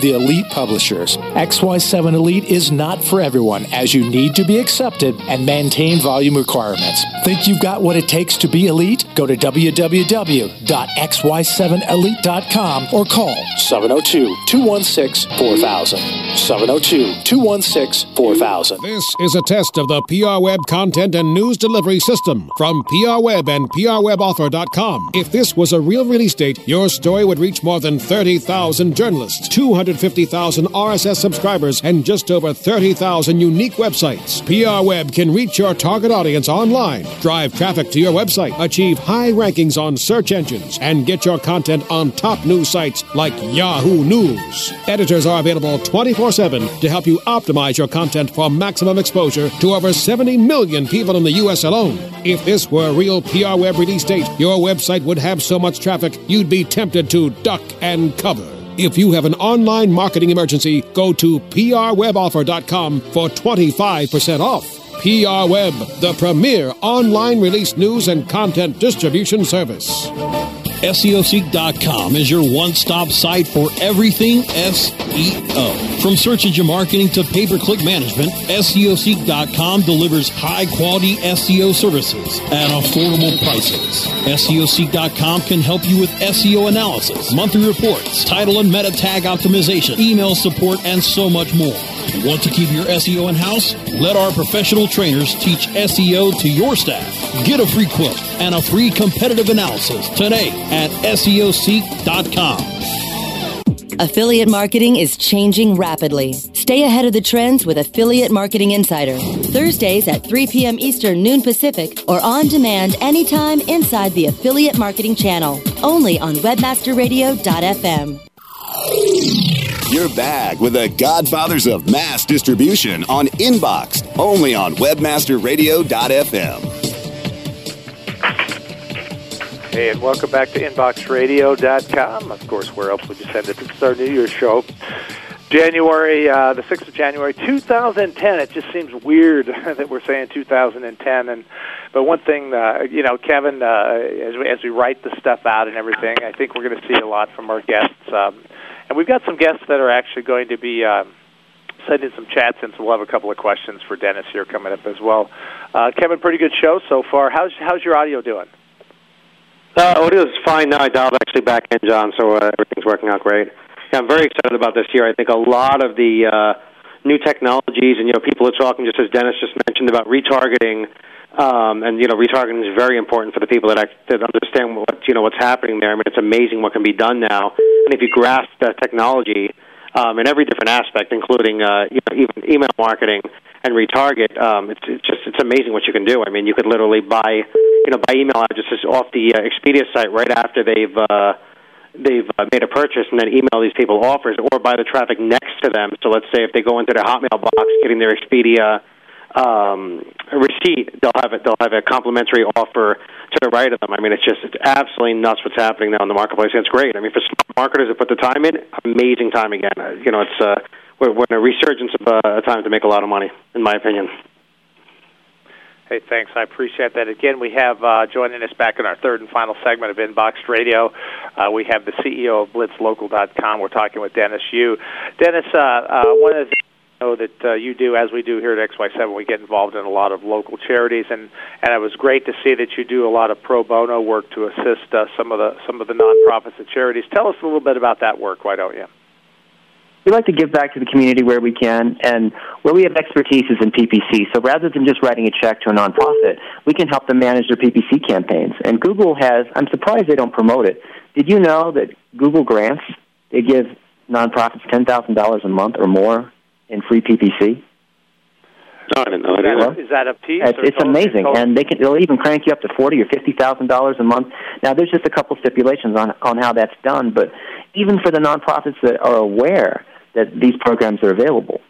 the elite publishers. XY7 Elite is not for everyone, as you need to be accepted and maintain volume requirements. Think you've got what it takes to be elite? Go to www.xy7elite.com or call 702 216 4000. 702 216 4000. This is a test of the PR Web content and news delivery system from PR Web and PRWebOffer.com. If this was a real release date, your story would reach more than 30,000 journalists, 250,000 RSS subscribers, and just over 30,000 unique websites. PR Web can reach your target audience online, drive traffic to your website, achieve high rankings on search engines, and get your content on top news sites like Yahoo News. Editors are available 24 7 to help you optimize your content for maximum exposure to over 70 million people in the U.S. alone. If this were a real PR Web release date, your website would have so much traffic you'd be tempted to duck and cover. If you have an online marketing emergency, go to prweboffer.com for 25% off. PR Web, the premier online release news and content distribution service. SEOseek.com is your one stop site for everything SEO. From search engine marketing to pay per click management, SEOseek.com delivers high quality SEO services at affordable prices. SEOseek.com can help you with SEO analysis, monthly reports, title and meta tag optimization, email support, and so much more. Want to keep your SEO in house? Let our professional trainers teach SEO to your staff. Get a free quote and a free competitive analysis today at SEOseek.com. Affiliate marketing is changing rapidly. Stay ahead of the trends with Affiliate Marketing Insider. Thursdays at 3 p.m. Eastern, noon Pacific, or on demand anytime inside the Affiliate Marketing Channel. Only on WebmasterRadio.fm. Your bag with the godfathers of mass distribution on Inbox, only on WebmasterRadio.fm. Hey, and welcome back to InboxRadio.com. Of course, where else would you send it? This is our New Year's show. January, uh, the 6th of January, 2010. It just seems weird that we're saying 2010. And But one thing, uh, you know, Kevin, uh, as we, as we write the stuff out and everything, I think we're going to see a lot from our guests, um, and we've got some guests that are actually going to be. Um, sending some chats and so we'll have a couple of questions for Dennis here coming up as well. Uh, Kevin, pretty good show so far. How's how's your audio doing? Uh, audio is fine now. I dialed actually back in, John, so uh, everything's working out great. Yeah, I'm very excited about this year. I think a lot of the uh, new technologies, and you know, people are talking, just as Dennis just mentioned, about retargeting. Um, and you know, retargeting is very important for the people that, act, that understand what you know what's happening there. I mean, it's amazing what can be done now, and if you grasp that technology, um, in every different aspect, including uh, you know, even email marketing and retarget. Um, it's, it's just it's amazing what you can do. I mean, you could literally buy you know buy email addresses off the uh, Expedia site right after they've uh, they've uh, made a purchase, and then email these people offers, or buy the traffic next to them. So let's say if they go into their Hotmail box, getting their Expedia um, receipt, they'll have it. They'll have a complimentary offer to the right of them. I mean, it's just it's absolutely nuts what's happening now in the marketplace. And it's great. I mean, for smart marketers that put the time in, amazing time again. Uh, you know, it's uh, we're, in a resurgence of uh, a time to make a lot of money, in my opinion. Hey, thanks. I appreciate that. Again, we have uh, joining us back in our third and final segment of Inboxed Radio. Uh, we have the CEO of BlitzLocal.com. We're talking with Dennis Yu. Dennis, uh, uh, one of the know that uh, you do, as we do here at XY7, we get involved in a lot of local charities, and and it was great to see that you do a lot of pro bono work to assist uh, some of the some of the nonprofits and charities. Tell us a little bit about that work, why don't you? We like to give back to the community where we can, and where we have expertise is in PPC. So rather than just writing a check to a nonprofit, we can help them manage their PPC campaigns. And Google has, I'm surprised they don't promote it. Did you know that Google grants, they give nonprofits $10,000 a month or more in free PPC. No, I didn't know is that. A, is that a piece? It's, it's amazing, and they can they'll even crank you up to forty or fifty thousand dollars a month. Now, there's just a couple stipulations on on how that's done, but even for the nonprofits that are aware that these programs are available,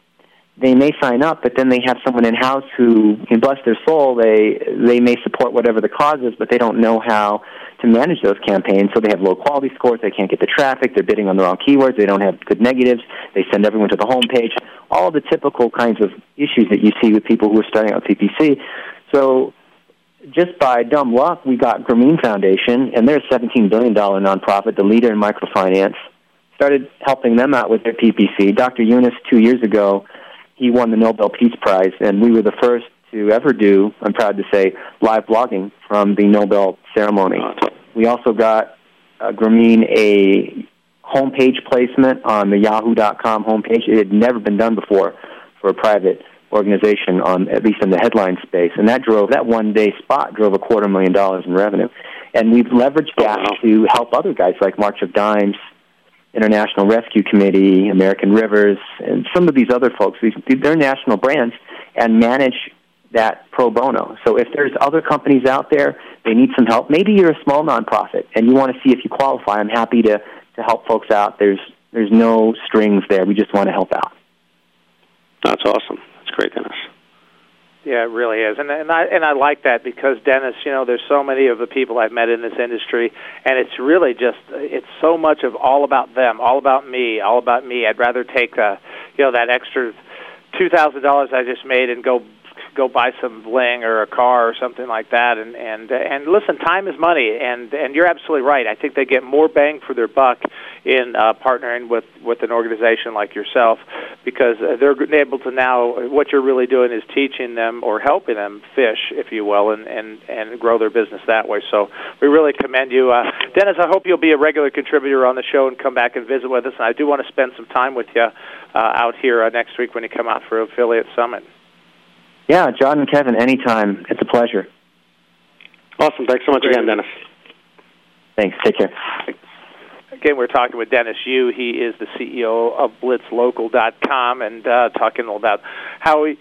they may sign up, but then they have someone in house who can bless their soul. They they may support whatever the cause is, but they don't know how to manage those campaigns. So they have low quality scores. They can't get the traffic. They're bidding on the wrong keywords. They don't have good negatives. They send everyone to the home page. All the typical kinds of issues that you see with people who are starting out PPC. So just by dumb luck, we got Grameen Foundation, and they're a $17 billion nonprofit, the leader in microfinance. Started helping them out with their PPC. Dr. Yunus, two years ago, he won the Nobel Peace Prize, and we were the first to ever do, I'm proud to say, live blogging from the Nobel ceremony. We also got uh, Grameen a homepage placement on the Yahoo.com homepage. It had never been done before for a private organization on at least in the headline space, and that drove that one day spot drove a quarter million dollars in revenue. And we've leveraged that to help other guys like March of Dimes, International Rescue Committee, American Rivers, and some of these other folks. These, they're national brands and manage that pro bono. So if there's other companies out there, they need some help. Maybe you're a small nonprofit and you want to see if you qualify. I'm happy to to help folks out. There's there's no strings there. We just want to help out. That's awesome. Yeah, it really is, and and I and I like that because Dennis, you know, there's so many of the people I've met in this industry, and it's really just it's so much of all about them, all about me, all about me. I'd rather take a, you know, that extra two thousand dollars I just made and go go buy some bling or a car or something like that. And and and listen time is money. And and you're absolutely right. I think they get more bang for their buck in uh, partnering with with an organization like yourself because they're able to now what you're really doing is teaching them or helping them fish if you will and and and grow their business that way. So we really commend you. Uh, dennis i hope you'll be a regular contributor on the show and come back and visit with us. And i do want to spend some time with you uh, out here uh, next week when you come out for affiliate summit yeah, John and Kevin, anytime. It's a pleasure. Awesome. Thanks so much again, Dennis. Thanks. Take care. Again, we're talking with Dennis Yu. He is the CEO of BlitzLocal.com and uh, talking about how he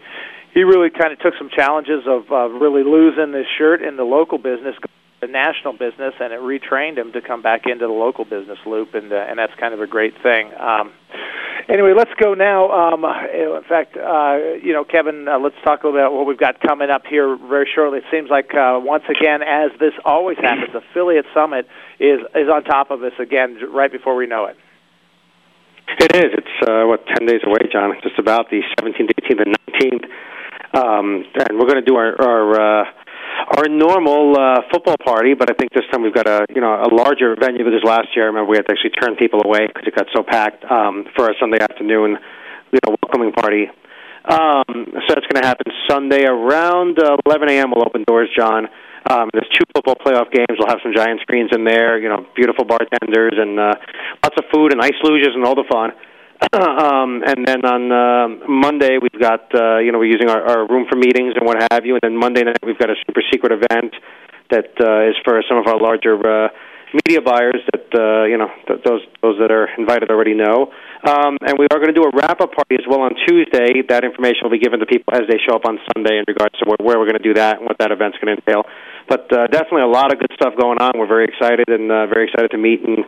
he really kind of took some challenges of uh, really losing his shirt in the local business, the national business, and it retrained him to come back into the local business loop, and uh, and that's kind of a great thing. Um, Anyway, let's go now. Um, in fact, uh, you know, Kevin, uh, let's talk about what we've got coming up here very shortly. It seems like uh, once again, as this always happens, Affiliate Summit is is on top of us again right before we know it. It is. It's uh, what ten days away, John. It's about the 17th, 18th, and 19th, um, and we're going to do our, our uh, our normal uh, football party, but I think this time we've got a you know a larger venue because last year I remember we had to actually turn people away because it got so packed um, for a Sunday afternoon you know welcoming party. Um, so it's going to happen Sunday around uh, 11 a.m. We'll open doors, John. Um, there's two football playoff games. We'll have some giant screens in there. You know, beautiful bartenders and uh, lots of food and ice luges and all the fun. um, and then on uh, Monday we've got uh, you know we're using our, our room for meetings and what have you. And then Monday night we've got a super secret event that uh, is for some of our larger uh, media buyers that uh, you know th- those those that are invited already know. Um, and we are going to do a wrap up party as well on Tuesday. That information will be given to people as they show up on Sunday in regards to where, where we're going to do that and what that event's going to entail. But uh, definitely a lot of good stuff going on. We're very excited and uh, very excited to meet and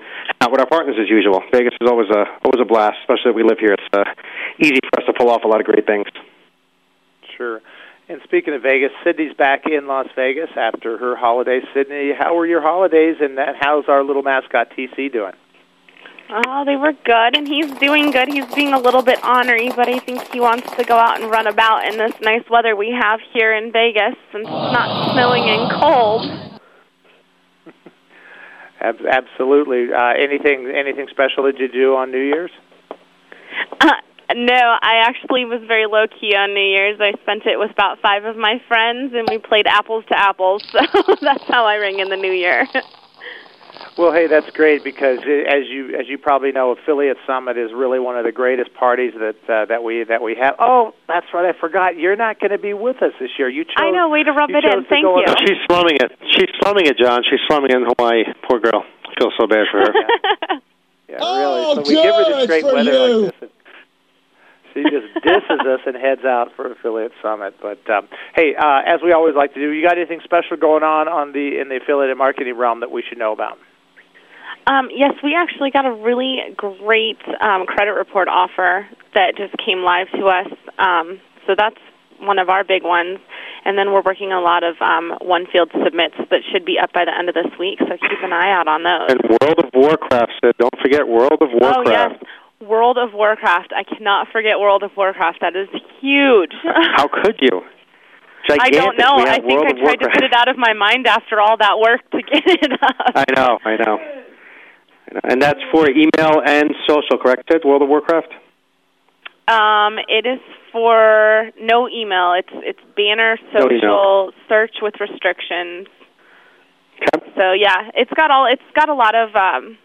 out with our partners as usual. Vegas is always a always a blast, especially if we live here. It's uh, easy for us to pull off a lot of great things. Sure. And speaking of Vegas, Sydney's back in Las Vegas after her holiday. Sydney, how were your holidays, and how's our little mascot TC doing? Oh, they were good, and he's doing good. He's being a little bit ornery, but I think he wants to go out and run about in this nice weather we have here in Vegas, since it's not snowing and cold. Ab- Absolutely. Uh, anything anything special that you do on New Year's? Uh, no, I actually was very low key on New Year's. I spent it with about five of my friends, and we played apples to apples. So that's how I ring in the New Year. Well, hey, that's great because uh, as you as you probably know, Affiliate Summit is really one of the greatest parties that uh, that we that we have. Oh, that's right, I forgot. You're not going to be with us this year. You chose. I know. Way to rub it in. Thank you. on- She's slumming it. She's slumming it, John. She's slumming it in Hawaii. Poor girl. I feel so bad for her. Yeah, Oh, really. So we give her this great weather you. like this. She just disses us and heads out for Affiliate Summit. But um, hey, uh, as we always like to do, you got anything special going on on the in the affiliate marketing realm that we should know about? Um, yes, we actually got a really great um, credit report offer that just came live to us. Um, so that's one of our big ones. And then we're working on a lot of um, one field submits that should be up by the end of this week. So keep an eye out on those. And World of Warcraft said, don't forget World of Warcraft. Oh yes, World of Warcraft. I cannot forget World of Warcraft. That is huge. How could you? I don't know. I think World I tried to put it out of my mind after all that work to get it up. I know, I know. And that's for email and social, correct? Ted? World of Warcraft? Um, it is for no email. It's it's banner social email. search with restrictions. Okay. So yeah, it's got all it's got a lot of um,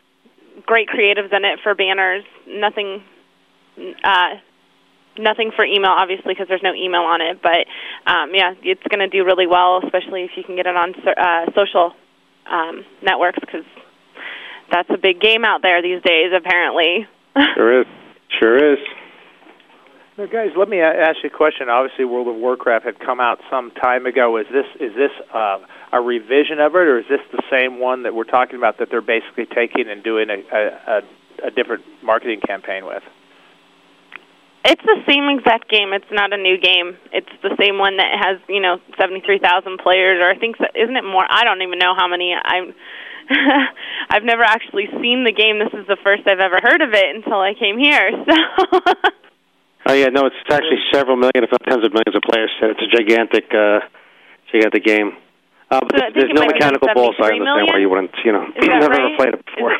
great creatives in it for banners. Nothing, uh, nothing for email, obviously, because there's no email on it. But um, yeah, it's going to do really well, especially if you can get it on uh, social um, networks, because that's a big game out there these days, apparently. Sure is. Sure is. Now, guys, let me ask you a question. Obviously, World of Warcraft had come out some time ago. Is this is this uh, a revision of it, or is this the same one that we're talking about that they're basically taking and doing a, a, a, a different marketing campaign with? It's the same exact game. It's not a new game. It's the same one that has, you know, 73,000 players or I think so, isn't it more? I don't even know how many. I'm I've never actually seen the game. This is the first I've ever heard of it until I came here. So Oh yeah, no, it's actually several million, if not tens of millions of players. It's a gigantic, uh, gigantic game. Uh, but So think there's no mechanical ball, so I 73 understand why you wouldn't, you know, Is that never right? played it before.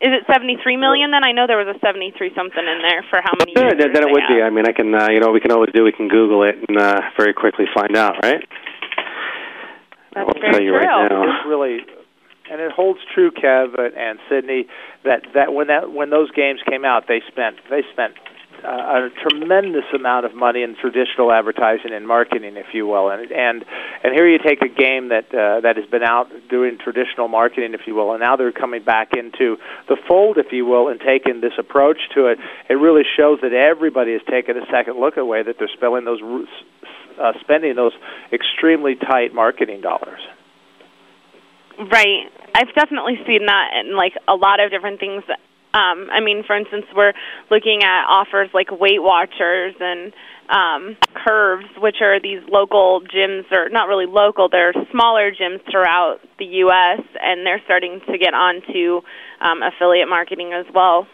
is it 73 million then? I know there was a 73 something in there for how many Yeah, users then, then it would have. be. I mean, I can, uh, you know, what we can always do. We can Google it and uh, very quickly find out, right? That's I'll tell you right now. It's really, and it holds true, Kev and- and Sydney, that that when that when those games came out, they spent they spent uh, a tremendous amount of money in traditional advertising and marketing, if you will, and and and here you take a game that uh, that has been out doing traditional marketing, if you will, and now they're coming back into the fold, if you will, and taking this approach to it. It really shows that everybody has taken a second look at the way that they're spending those ru- uh, spending those extremely tight marketing dollars. Right. I've definitely seen that in like a lot of different things. Um, I mean, for instance, we're looking at offers like Weight Watchers and um, Curves, which are these local gyms, or not really local, they're smaller gyms throughout the U.S., and they're starting to get onto um, affiliate marketing as well.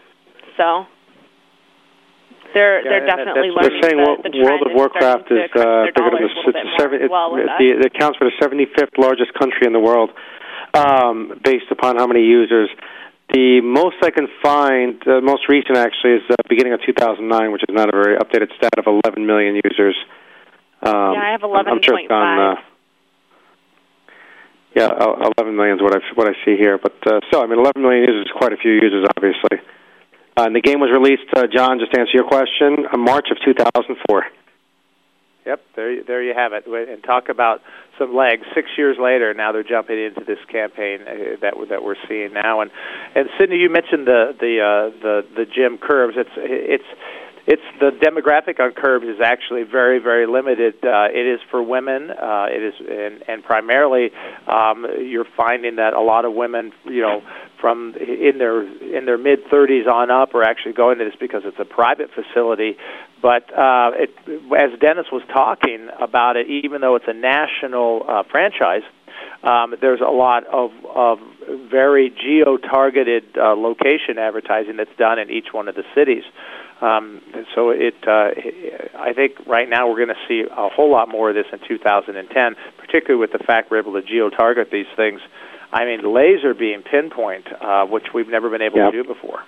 So they're Yeah, they're definitely learning. They're saying the, the World of Warcraft is uh, bigger than the, it's the seven, as well it, it accounts for the 75th largest country in the world, um, based upon how many users. The most I can find, the most recent actually, is the beginning of 2009, which is not a very updated stat of 11 million users. Um, yeah, I have I'm- I'm sure it's gone. 11.5. Uh, yeah, uh, 11 million is what I what I see here. But uh, still, I mean, 11 million users is quite a few users, obviously. Uh, and the game was released, uh, John, just to answer your question, uh, March of 2004. Yep, there, there you have it. And talk about some legs. Six years later, now they're jumping into this campaign uh, that that we're seeing now. And and Sydney, you mentioned the the uh, the the gym curves. It's it's it's the demographic on Curves is actually very very limited. Uh, it is for women. Uh, it is and and primarily um, you're finding that a lot of women, you know, from in their in their mid 30s on up are actually going to this because it's a private facility. But uh, it, as Dennis was talking about it, even though it's a national uh, franchise, um, there's a lot of, of very geo-targeted uh, location advertising that's done in each one of the cities. Um, and so it, uh, I think right now we're going to see a whole lot more of this in 2010, particularly with the fact we're able to geo-target these things. I mean, laser beam pinpoint, uh, which we've never been able Yep. to do before.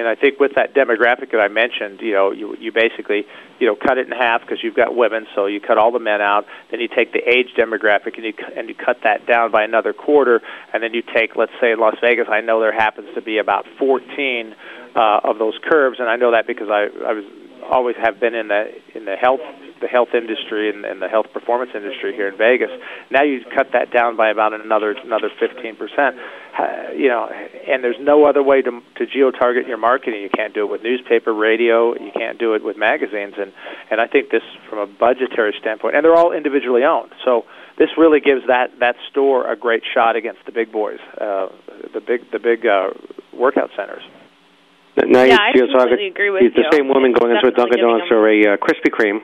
And I think with that demographic that I mentioned, you know, you you basically you know cut it in half because you've got women, so you cut all the men out. Then you take the age demographic and you and you cut that down by another quarter, and then you take, let's say, in Las Vegas, I know there happens to be about 14 uh, of those curves, and I know that because I I was always have been in the in the health the health industry and, and the health performance industry here in Vegas. Now you cut that down by about another another 15 percent. Uh, you know, and there's no other way to to geo target your marketing. You can't do it with newspaper, radio. You can't do it with magazines, and and I think this from a budgetary standpoint, and they're all individually owned. So this really gives that that store a great shot against the big boys, uh, the big the big uh, workout centers. Now Yeah, you I feel so completely agree with it's the same woman going into a Dunkin' Donuts or a uh, Krispy Kreme,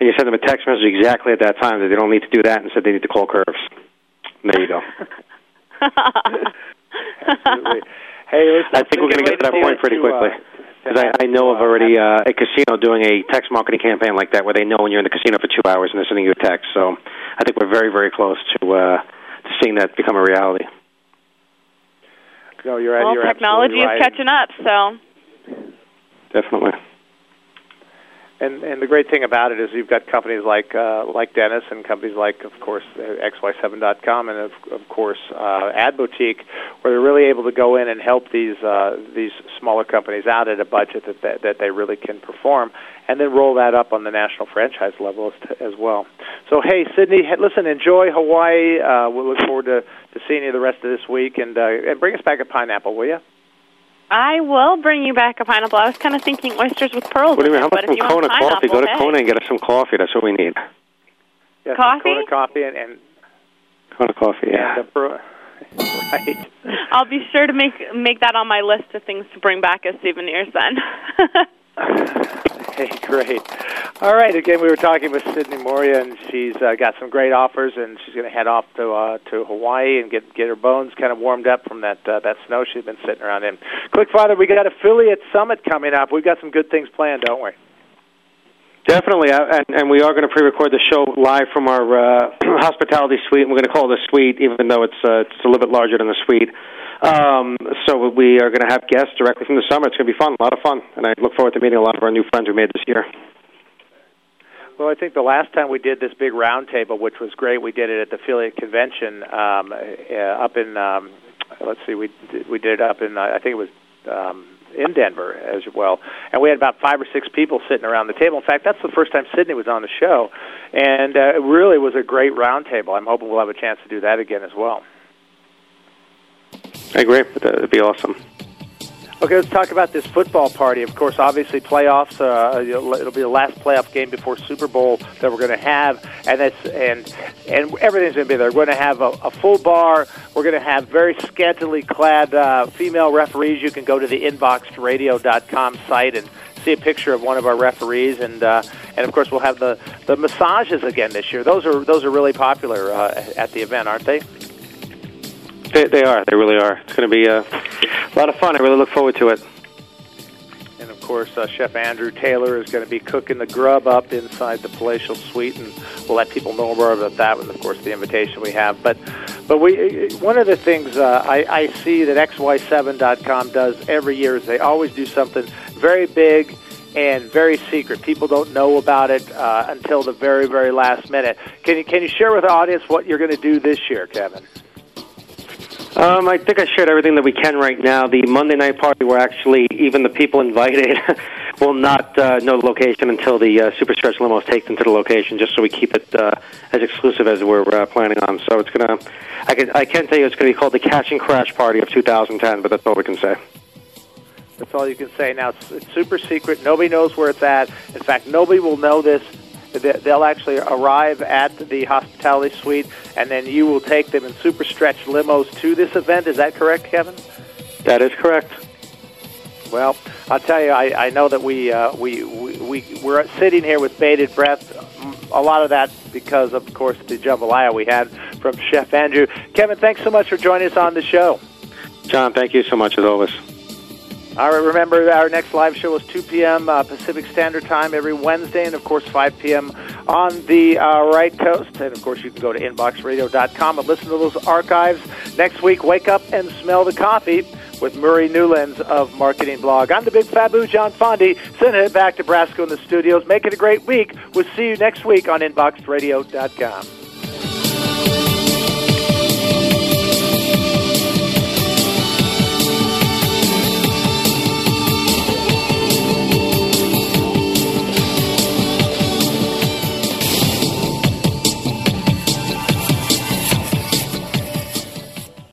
and you send them a text message exactly at that time that they don't need to do that, and said they need to call Curves. There you go. Absolutely. Hey, listen, I think we're going to get to that point pretty quickly. Because I, I know of already uh, a casino doing a text marketing campaign like that, where they know when you're in the casino for two hours and they're sending you a text. So I think we're very, very close to uh, to seeing that become a reality. No, you're, well, you're technology absolutely is catching up, so Definitely. And and the great thing about it is you've got companies like uh, like Dennis and companies like, of course, uh, xy7.com and of, of course uh, Ad Boutique, where they're really able to go in and help these uh, these smaller companies out at a budget that, that that they really can perform, and then roll that up on the national franchise level as, as well. So hey, Sydney, listen, enjoy Hawaii. Uh, we'll look forward to, to seeing you the rest of this week, and uh, and bring us back a pineapple, will you? I will bring you back a pineapple. I was kind of thinking oysters with pearls. What do you mean? How about but some if you Kona want coffee? Go to hey. Kona and get us some coffee. That's what we need. Yeah, Coffee? Kona coffee and, and, Kona coffee, yeah. and the pearl- right. I'll be sure to make make that on my list of things to bring back as souvenirs then. Hey, great. All right. Again, we were talking with Sydney Moria, and she's uh, got some great offers, and she's going to head off to uh, to Hawaii and get get her bones kind of warmed up from that uh, that snow she's been sitting around in. Quick, Father, we got affiliate summit coming up. We've got some good things planned, don't we? Definitely, uh, and, and we are going to pre-record the show live from our uh, hospitality suite. We're going to call it a suite, even though it's uh, it's a little bit larger than a suite. Um, so we are going to have guests directly from the summer. It's going to be fun, a lot of fun, and I look forward to meeting a lot of our new friends we made this year. Well, I think the last time we did this big roundtable, which was great, we did it at the affiliate convention um, uh, up in. Um, let's see, we we did it up in. Uh, I think it was. Um, in Denver as well, and we had about five or six people sitting around the table. In fact, that's the first time Sydney was on the show, and uh, it really was a great roundtable. I'm hoping we'll have a chance to do that again as well. I agree. That'd be awesome. Okay, let's talk about this football party. Of course, obviously playoffs. Uh, it'll be the last playoff game before Super Bowl that we're going to have, and that's and and everything's going to be there. We're going to have a, a full bar. We're going to have very scantily clad uh, female referees. You can go to the inboxedradio.com site and see a picture of one of our referees, and uh, and of course we'll have the the massages again this year. Those are those are really popular uh, at the event, aren't they? They, they are. They really are. It's going to be uh, a lot of fun. I really look forward to it. And of course, uh, Chef Andrew Taylor is going to be cooking the grub up inside the palatial suite, and we'll let people know more about that. And of course, the invitation we have. But, but we one of the things uh, I, I see that xy7.com does every year is they always do something very big and very secret. People don't know about it uh, until the very, very last minute. Can you can you share with the audience what you're going to do this year, Kevin? Um, I think I shared everything that we can right now. The Monday night party, where actually even the people invited will not uh, know the location until the uh, Super Stretch limos take them to the location, just so we keep it uh, as exclusive as we're uh, planning on. So it's gonna, I can I can tell you it's gonna be called the Catch and Crash Party of 2010, but that's all we can say. That's all you can say. Now it's, it's super secret. Nobody knows where it's at. In fact, nobody will know this. They- They'll actually arrive at the hospitality suite, and then you will take them in super stretch limos to this event. Is that correct, Kevin? That is correct. Well, I'll tell you, I, I know that we, uh, we, we, we, we're sitting here with bated breath. A lot of that because, of course, the jambalaya we had from Chef Andrew. Kevin, thanks so much for joining us on the show. John, thank you so much as always. All right, remember our next live show is 2 p.m. Uh, Pacific Standard Time every Wednesday, and of course 5 p.m. on the uh, right coast. And of course, you can go to inboxradio.com and listen to those archives. Next week, wake up and smell the coffee with Murray Newlands of Marketing Blog. I'm the Big Fabu, John Fondy, sending it back to Brasco in the studios. Make it a great week. We'll see you next week on inboxradio.com.